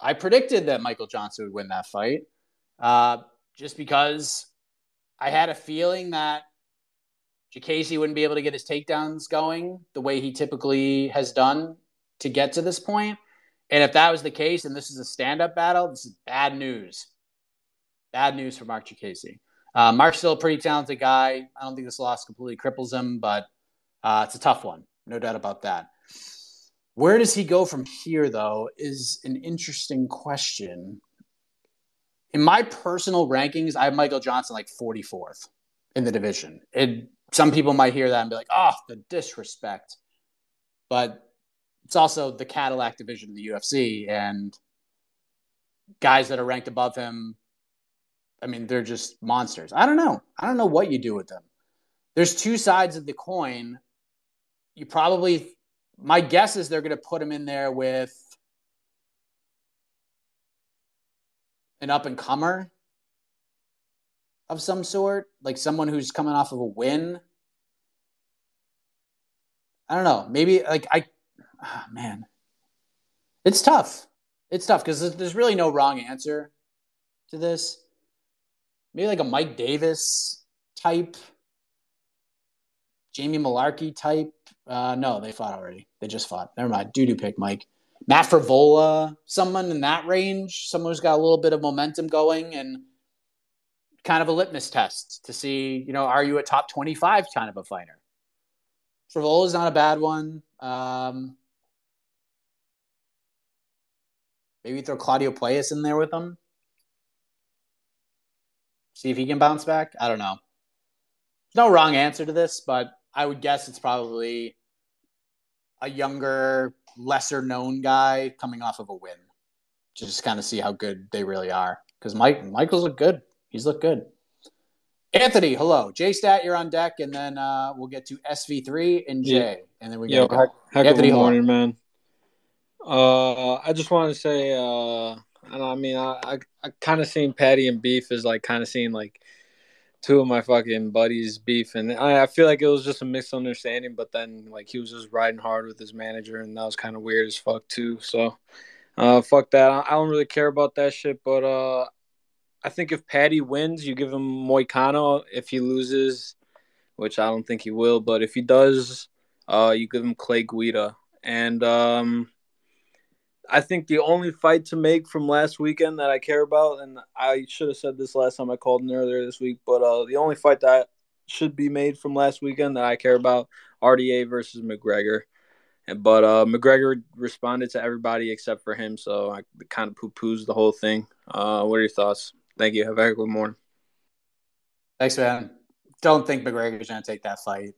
I predicted that Michael Johnson would win that fight, uh, just because I had a feeling that Diakiese wouldn't be able to get his takedowns going the way he typically has done to get to this point. And if that was the case, and this is a stand-up battle, this is bad news. Bad news for Marc Diakiese. Uh, Marc's still a pretty talented guy. I don't think this loss completely cripples him, but uh, it's a tough one, no doubt about that. Where does he go from here, though, is an interesting question. In my personal rankings, I have Michael Johnson like 44th in the division. It, some people might hear that and be like, oh, the disrespect. But it's also the Cadillac division of the UFC, and guys that are ranked above him, I mean, they're just monsters. I don't know. I don't know what you do with them. There's two sides of the coin. You probably, my guess is they're going to put him in there with an up and comer of some sort, like someone who's coming off of a win. I don't know. Maybe like I oh, man, it's tough. It's tough because there's really no wrong answer to this. Maybe like a Mike Davis type, Jamie Mullarkey type. Uh, no, they fought already. They just fought. Never mind. Do do pick Mike. Matt Frevola, someone in that range, someone who's got a little bit of momentum going and kind of a litmus test to see, you know, are you a top 25 kind of a fighter? Frevola's not a bad one. Um, Maybe throw Claudio Puelles in there with him. See if he can bounce back. I don't know. There's no wrong answer to this, but I would guess it's probably a younger, lesser known guy coming off of a win. To just kind of see how good they really are. Because Mike Michael's look good. He's looked good. Anthony, hello. J Stat, you're on deck, and then uh, we'll get to SV3 and J. Yeah. And then we Yo, go. heck, heck Anthony, of a hello. morning, man. Uh, I just want to say, uh, I, don't, I mean, I, I, I kind of seen Paddy and Beef as like kind of seeing like two of my fucking buddies beef, and I, I feel like it was just a misunderstanding. But then like he was just riding hard with his manager, and that was kind of weird as fuck too. So, uh, fuck that. I, I don't really care about that shit. But uh, I think if Paddy wins, you give him Moicano. If he loses, which I don't think he will, but if he does, uh, you give him Clay Guida. And um, I think the only fight to make from last weekend that I care about, and I should have said this last time I called in earlier this week, but uh, the only fight that should be made from last weekend that I care about, RDA versus McGregor. And, but uh, McGregor responded to everybody except for him, so I kind of poo poos the whole thing. Uh, what are your thoughts? Thank you. Have a good morning. Thanks, man. Don't think McGregor's going to take that fight.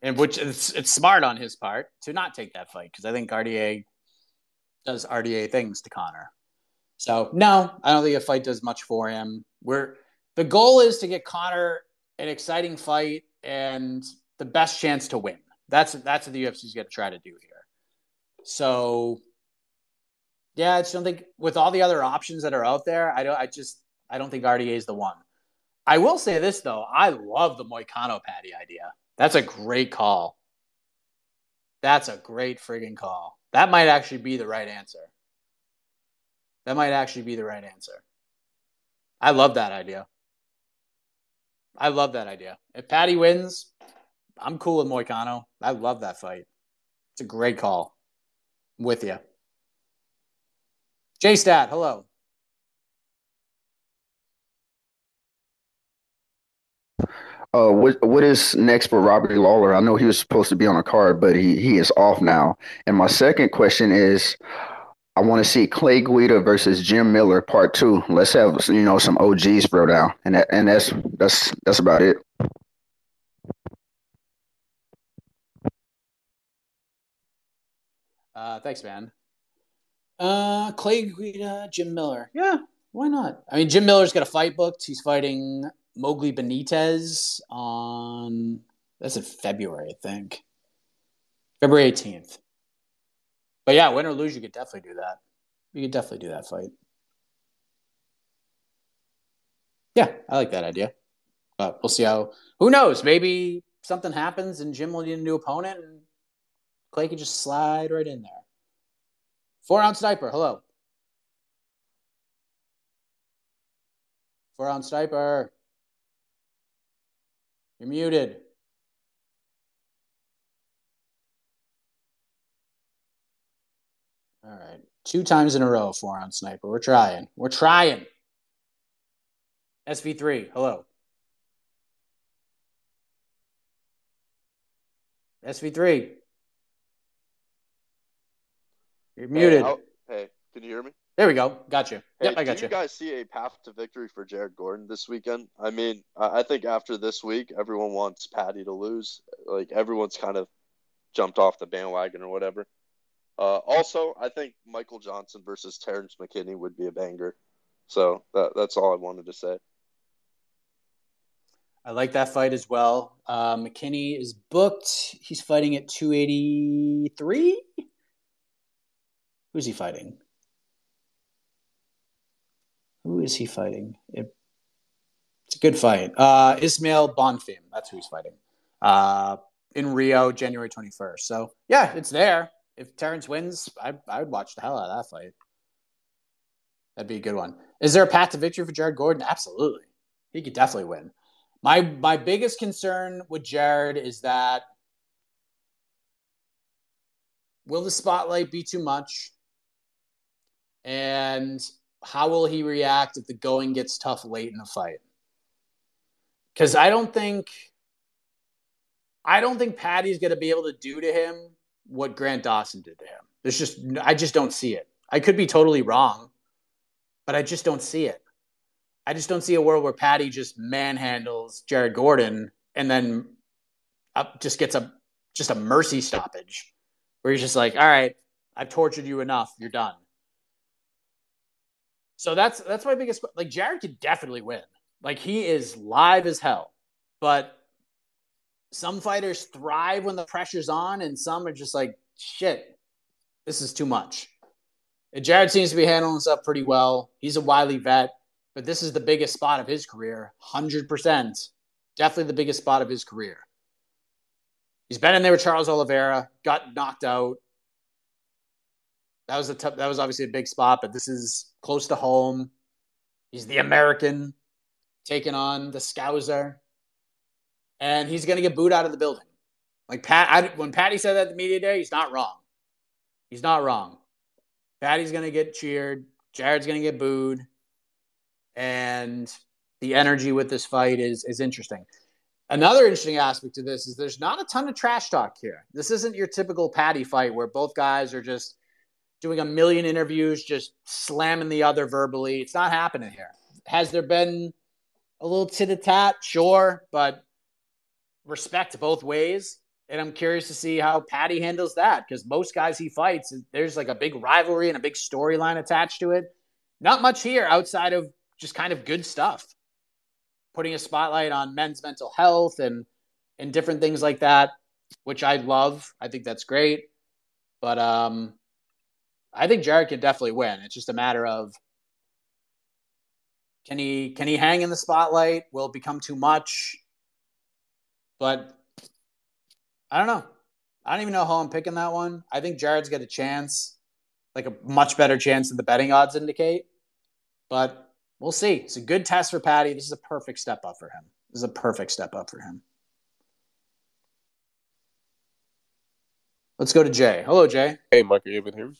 And which it's, it's smart on his part to not take that fight because I think RDA does RDA things to Conor. So no, I don't think a fight does much for him. We're the goal is to get Conor an exciting fight and the best chance to win. That's that's what the UFC's going to try to do here. So yeah, I just don't think with all the other options that are out there, I don't. I just I don't think RDA is the one. I will say this though, I love the Moicano Paddy idea. That's a great call. That's a great friggin' call. That might actually be the right answer. That might actually be the right answer. I love that idea. I love that idea. If Paddy wins, I'm cool with Moicano. I love that fight. It's a great call. I'm with you. J Stat, hello. Uh, what what is next for Robbie Lawler? I know he was supposed to be on a card, but he he is off now. And my second question is, I want to see Clay Guida versus Jim Miller part two. Let's have you know some OGs throw down, and that, and that's that's that's about it. Uh, thanks, man. Uh, Clay Guida, Jim Miller. Yeah, why not? I mean, Jim Miller's got a fight booked. He's fighting Mowgli Benitez on that's in February, I think. February 18th. But yeah, win or lose, you could definitely do that. You could definitely do that fight. Yeah, I like that idea. But we'll see how. Who knows? Maybe something happens and Jim will need a new opponent and Clay can just slide right in there. Four ounce sniper. Hello. Four ounce sniper. You're muted. All right. Two times in a row, four ounce sniper. We're trying. We're trying. SV3, hello. SV3. You're muted. Hey, hey, can you hear me? There we go. Got you. Hey, Yep, I got do you. you guys see a path to victory for Jared Gordon this weekend? I mean, I think after this week, everyone wants Paddy to lose. Like everyone's kind of jumped off the bandwagon or whatever. Uh, also, I think Michael Johnson versus Terrence McKinney would be a banger. So that that's all I wanted to say. I like that fight as well. Uh, McKinney is booked. He's fighting at 283. Who's he fighting? Who is he fighting? It- it's a good fight. Uh, Ismael Bonfim. That's who he's fighting. Uh, in Rio, January 21st. So, yeah, it's there. If Terrence wins, I, I would watch the hell out of that fight. That'd be a good one. Is there a path to victory for Jared Gordon? Absolutely. He could definitely win. My my biggest concern with Jared is that will the spotlight be too much? And how will he react if the going gets tough late in the fight? Because I don't think I don't think Paddy's going to be able to do to him what Grant Dawson did to him. There's just I just don't see it. I could be totally wrong, but I just don't see it. I just don't see a world where Paddy just manhandles Jared Gordon and then up just gets a just a mercy stoppage where he's just like, all right, I've tortured you enough, you're done. So that's that's my biggest like Jared could definitely win. Like he is live as hell. But some fighters thrive when the pressure's on and some are just like, shit, this is too much. And Jared seems to be handling himself pretty well. He's a wily vet, but this is the biggest spot of his career. 100%. Definitely the biggest spot of his career. He's been in there with Charles Oliveira, got knocked out. That was a tough, that was obviously a big spot, but this is close to home. He's the American taking on the Scouser, and he's going to get booed out of the building. Like Pat, I, when Paddy said that at the media day, he's not wrong. He's not wrong. Paddy's going to get cheered. Jared's going to get booed, and the energy with this fight is is interesting. Another interesting aspect to this is there's not a ton of trash talk here. This isn't your typical Paddy fight where both guys are just doing a million interviews, just slamming the other verbally. It's not happening here. Has there been a little tit a tat? Sure, but respect both ways. And I'm curious to see how Paddy handles that because most guys he fights, there's like a big rivalry and a big storyline attached to it. Not much here outside of just kind of good stuff. Putting a spotlight on men's mental health and and different things like that, which I love. I think that's great. But um I think Jared can definitely win. It's just a matter of can he can he hang in the spotlight? Will it become too much? But I don't know. I don't even know how I'm picking that one. I think Jared's got a chance, like a much better chance than the betting odds indicate. But we'll see. It's a good test for Paddy. This is a perfect step up for him. This is a perfect step up for him. Let's go to Jay. Hello, Jay. Hey, Mike, are you able to hear me?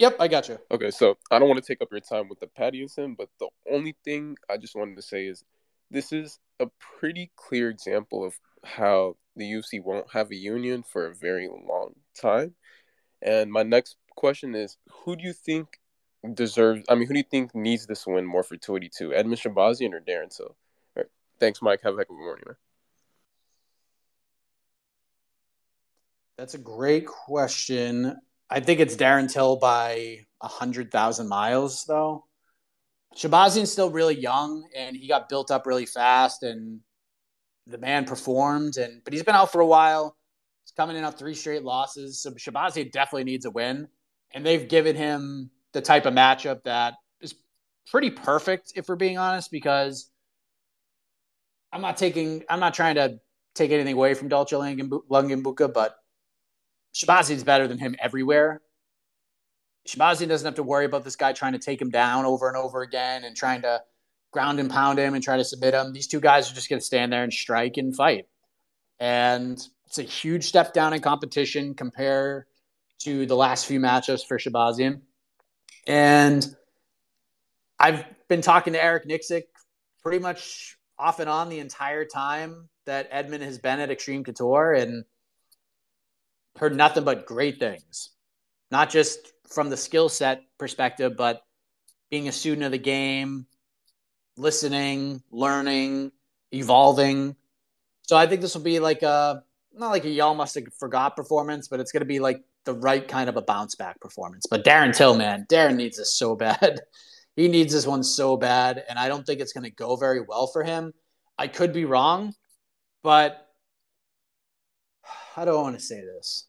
Yep, I got you. Okay, so I don't want to take up your time with the Paddy incident, but the only thing I just wanted to say is this is a pretty clear example of how the UFC won't have a union for a very long time. And my next question is who do you think deserves I mean who do you think needs this win more for 282? Edmen Shahbazyan or Darren Till? All right. Thanks, Mike. Have a heck of a morning, man. That's a great question. I think it's Darren Till by hundred thousand miles, though. Shahbazyan's still really young, and he got built up really fast, and the man performed. And but he's been out for a while. He's coming in off three straight losses, so Shahbazyan definitely needs a win. And they've given him the type of matchup that is pretty perfect, if we're being honest, because I'm not taking, I'm not trying to take anything away from Dalcha Lungiambula, but is better than him everywhere. Shahbazyan doesn't have to worry about this guy trying to take him down over and over again and trying to ground and pound him and try to submit him. These two guys are just going to stand there and strike and fight. And it's a huge step down in competition compared to the last few matchups for Shahbazyan. And I've been talking to Eric Nicksick pretty much off and on the entire time that Edmen has been at Extreme Couture and heard nothing but great things. Not just from the skill set perspective, but being a student of the game, listening, learning, evolving. So I think this will be like a not like a y'all must have forgot performance, but it's going to be like the right kind of a bounce back performance. But Darren Till, man, Darren needs this so bad. he needs this one so bad, and I don't think it's going to go very well for him. I could be wrong, but how do I want to say this?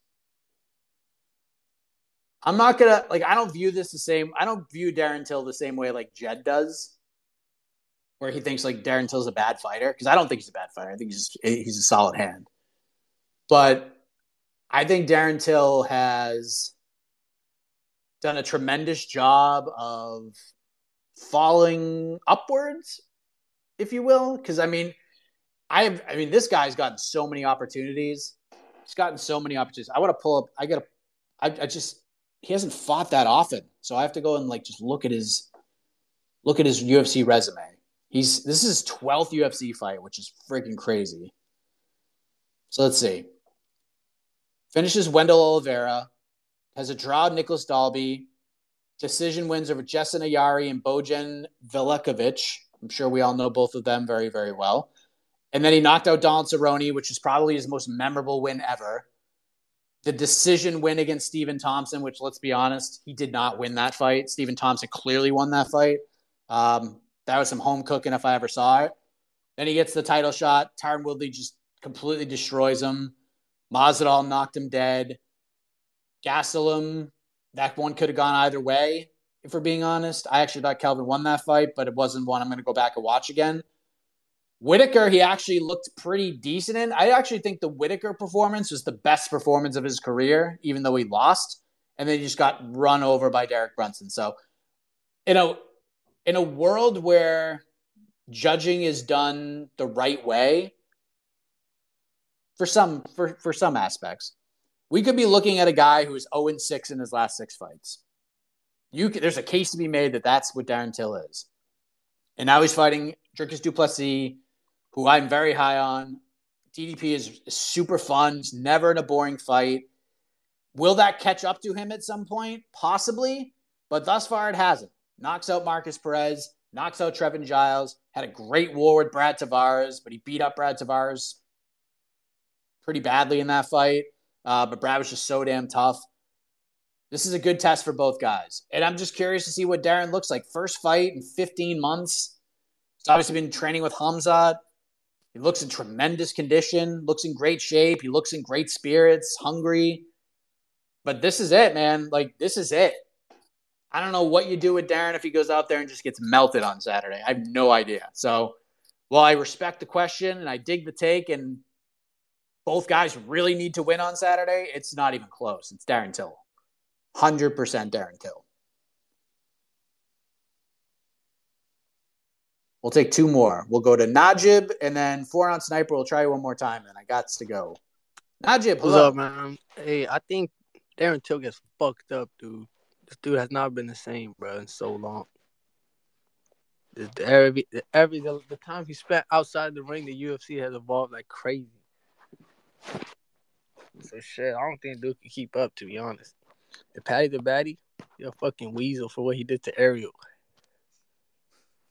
I'm not gonna like. I don't view this the same. I don't view Darren Till the same way like Jed does, where he thinks like Darren Till's a bad fighter because I don't think he's a bad fighter. I think he's just, he's a solid hand. But I think Darren Till has done a tremendous job of falling upwards, if you will. Because I mean, I have, I mean, this guy's gotten so many opportunities. He's gotten so many opportunities. I want to pull up. I got to. I, I just he hasn't fought that often, so I have to go and like just look at his look at his UFC resume. He's this is his twelfth UFC fight, which is freaking crazy. So let's see. Finishes Wendell Oliveira, has a draw Nicolas Dalby, decision wins over Jessin Ayari and Bojan Veljkovic. I'm sure we all know both of them very, very well. And then he knocked out Donald Cerrone, which is probably his most memorable win ever the decision win against Stephen Thompson, which let's be honest, he did not win that fight. Stephen Thompson clearly won that fight. Um, that was some home cooking if I ever saw it. Then he gets the title shot. Tyron Woodley just completely destroys him. Masvidal knocked him dead. Gastelum, that one could have gone either way. If we're being honest, I actually thought Kelvin won that fight, but it wasn't one I'm going to go back and watch again. Whittaker, he actually looked pretty decent in. I actually think the Whittaker performance was the best performance of his career, even though he lost. And then he just got run over by Derek Brunson. So, you know, in a world where judging is done the right way, for some for, for some aspects, we could be looking at a guy who is 0 6 in his last six fights. You could, there's a case to be made that that's what Darren Till is. And now he's fighting Dricus Du Plessis, who I'm very high on. DDP is super fun. He's never in a boring fight. Will that catch up to him at some point? Possibly, but thus far it hasn't. Knocks out Markus Perez, knocks out Trevin Giles, had a great war with Brad Tavares, but he beat up Brad Tavares pretty badly in that fight. Uh, but Brad was just so damn tough. This is a good test for both guys. And I'm just curious to see what Darren looks like. First fight in 15 months. He's obviously been training with Hamzat. He looks in tremendous condition, looks in great shape. He looks in great spirits, hungry. But this is it, man. Like, this is it. I don't know what you do with Darren if he goes out there and just gets melted on Saturday. I have no idea. So, while I respect the question and I dig the take, and both guys really need to win on Saturday, it's not even close. It's Darren Till. 100% Darren Till. We'll take two more. We'll go to Najib and then four on sniper. We'll try one more time. And I got to go. Najib, what's up, man? Hey, I think Darren Till gets fucked up, dude. This dude has not been the same, bro, in so long. Every every the, the time he spent outside the ring, the UFC has evolved like crazy. So shit, I don't think dude can keep up. To be honest, the Paddy the Baddy, you're a fucking weasel for what he did to Ariel.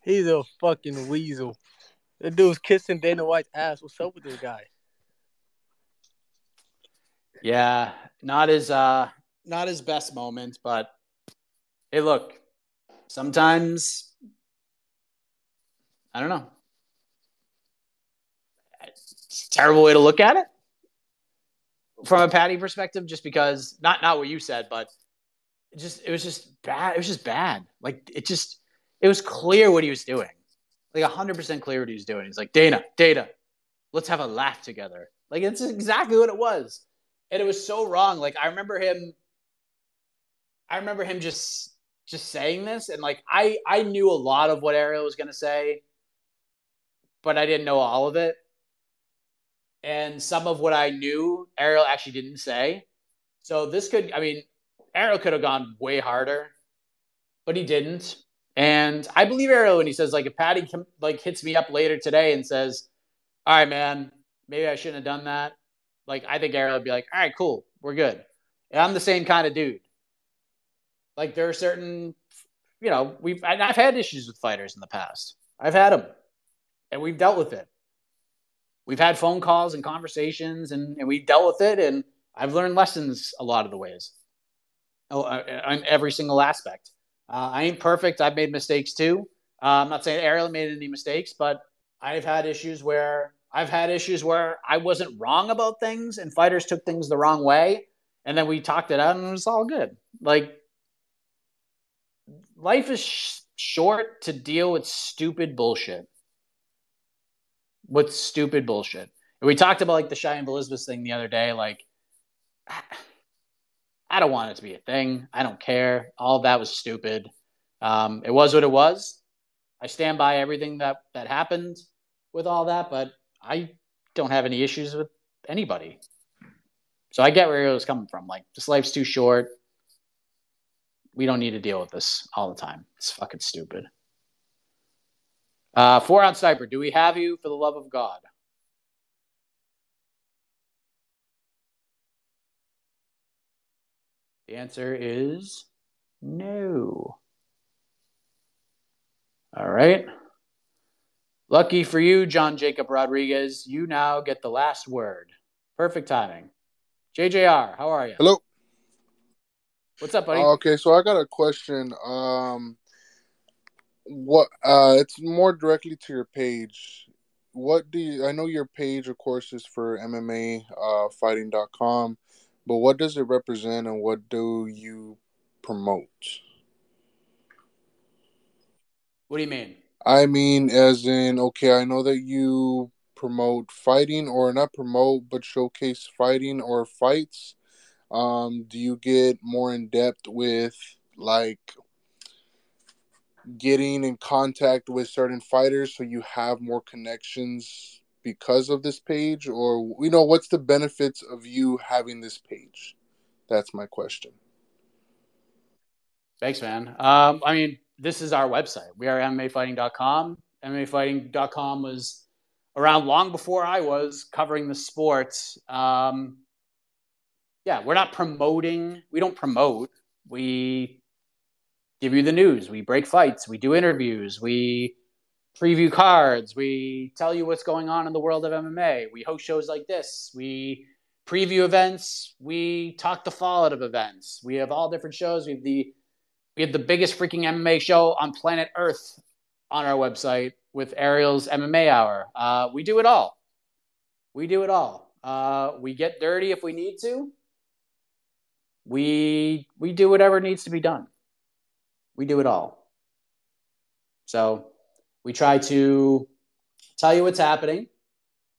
He's a fucking weasel. The dude's kissing Dana White's ass. What's up with this guy? Yeah, not his uh not his best moment, but hey look, sometimes I don't know. Terrible way to look at it. From a Paddy perspective, just because not not what you said, but just it was just bad. It was just bad. Like it just it was clear what he was doing. Like hundred percent clear what he was doing. He's like, Dana, Data, let's have a laugh together. Like it's exactly what it was. And it was so wrong. Like I remember him I remember him just just saying this and like I I knew a lot of what Ariel was gonna say, but I didn't know all of it. And some of what I knew, Ariel actually didn't say. So this could I mean, Ariel could have gone way harder, but he didn't. And I believe Ariel when he says like if Paddy like hits me up later today and says, "All right, man, maybe I shouldn't have done that." Like I think Ariel would be like, "All right, cool, we're good." And I'm the same kind of dude. Like there are certain, you know, we've I've had issues with fighters in the past. I've had them, and we've dealt with it. We've had phone calls and conversations, and, and we've dealt with it, and I've learned lessons a lot of the ways. Oh, uh, uh, on every single aspect. Uh, I ain't perfect. I've made mistakes too. Uh, I'm not saying Ariel made any mistakes, but I've had issues where I've had issues where I wasn't wrong about things, and fighters took things the wrong way, and then we talked it out, and it was all good. Like life is sh- short to deal with stupid bullshit. With stupid bullshit. And we talked about like the Cheyenne Elizabeth thing the other day. Like, I don't want it to be a thing. I don't care. All that was stupid. Um, it was what it was. I stand by everything that that happened with all that, but I don't have any issues with anybody. So I get where he was coming from. Like, this life's too short we don't need to deal with this all the time. It's fucking stupid. Uh, four on sniper. Do we have you for the love of God? The answer is no. All right. Lucky for you, John Jacob Rodriguez, you now get the last word. Perfect timing. JJR, how are you? Hello. What's up, buddy? Okay, so I got a question. Um, what? Uh, it's more directly to your page. What do you? I know your page, of course, is for MMA uh, fighting.com, but what does it represent, and what do you promote? What do you mean? I mean, as in, okay, I know that you promote fighting, or not promote, but showcase fighting or fights um, do you get more in depth with like getting in contact with certain fighters so you have more connections because of this page or you know what's the benefits of you having this page that's my question thanks man um, i mean this is our website we are mmafighting.com mmafighting.com was around long before i was covering the sports um, yeah, we're not promoting. We don't promote. We give you the news. We break fights. We do interviews. We preview cards. We tell you what's going on in the world of MMA. We host shows like this. We preview events. We talk the fallout of events. We have all different shows. We have the we have the biggest freaking MMA show on planet Earth on our website with Ariel's MMA Hour. Uh, we do it all. We do it all. Uh, we get dirty if we need to we we do whatever needs to be done. We do it all. So we try to tell you what's happening.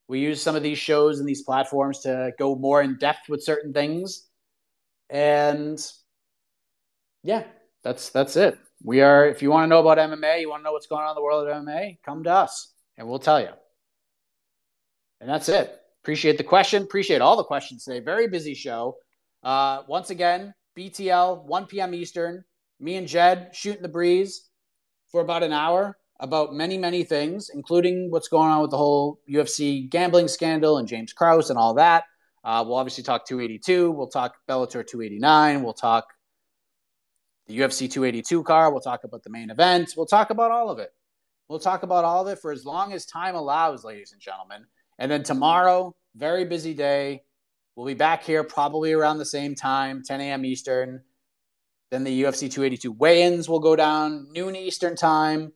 We use some of these shows and these platforms to go more in depth with certain things. And yeah, that's that's it. We are if you want to know about MMA, you want to know what's going on in the world of MMA, come to us and we'll tell you. And that's it. Appreciate the question. Appreciate all the questions today. Very busy show. Uh, once again, BTL, 1 p.m. Eastern. Me and Jed shooting the breeze for about an hour about many, many things, including what's going on with the whole UFC gambling scandal and James Krause and all that. Uh, we'll obviously talk 282. We'll talk Bellator 289. We'll talk the UFC 282 car. We'll talk about the main event. We'll talk about all of it. We'll talk about all of it for as long as time allows, ladies and gentlemen. And then tomorrow, very busy day. We'll be back here probably around the same time, 10 a.m. Eastern. Then the UFC 282 weigh-ins will go down noon Eastern time.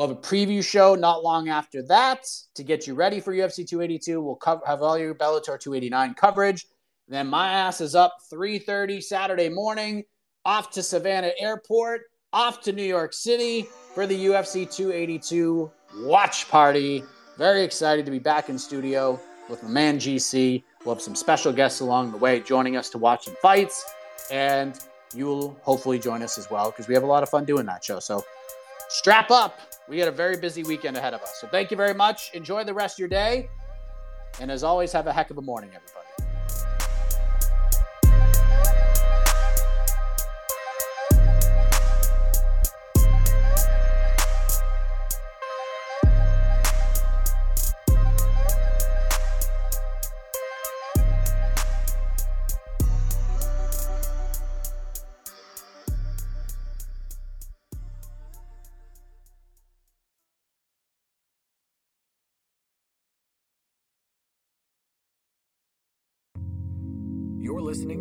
We'll have a preview show not long after that to get you ready for UFC 282. We'll have all your Bellator 289 coverage. Then my ass is up 3:30 Saturday morning off to Savannah Airport, off to New York City for the UFC 282 watch party. Very excited to be back in studio with my man GC. We'll have some special guests along the way joining us to watch some fights. And you will hopefully join us as well because we have a lot of fun doing that show. So strap up. We got a very busy weekend ahead of us. So thank you very much. Enjoy the rest of your day. And as always, have a heck of a morning, everybody.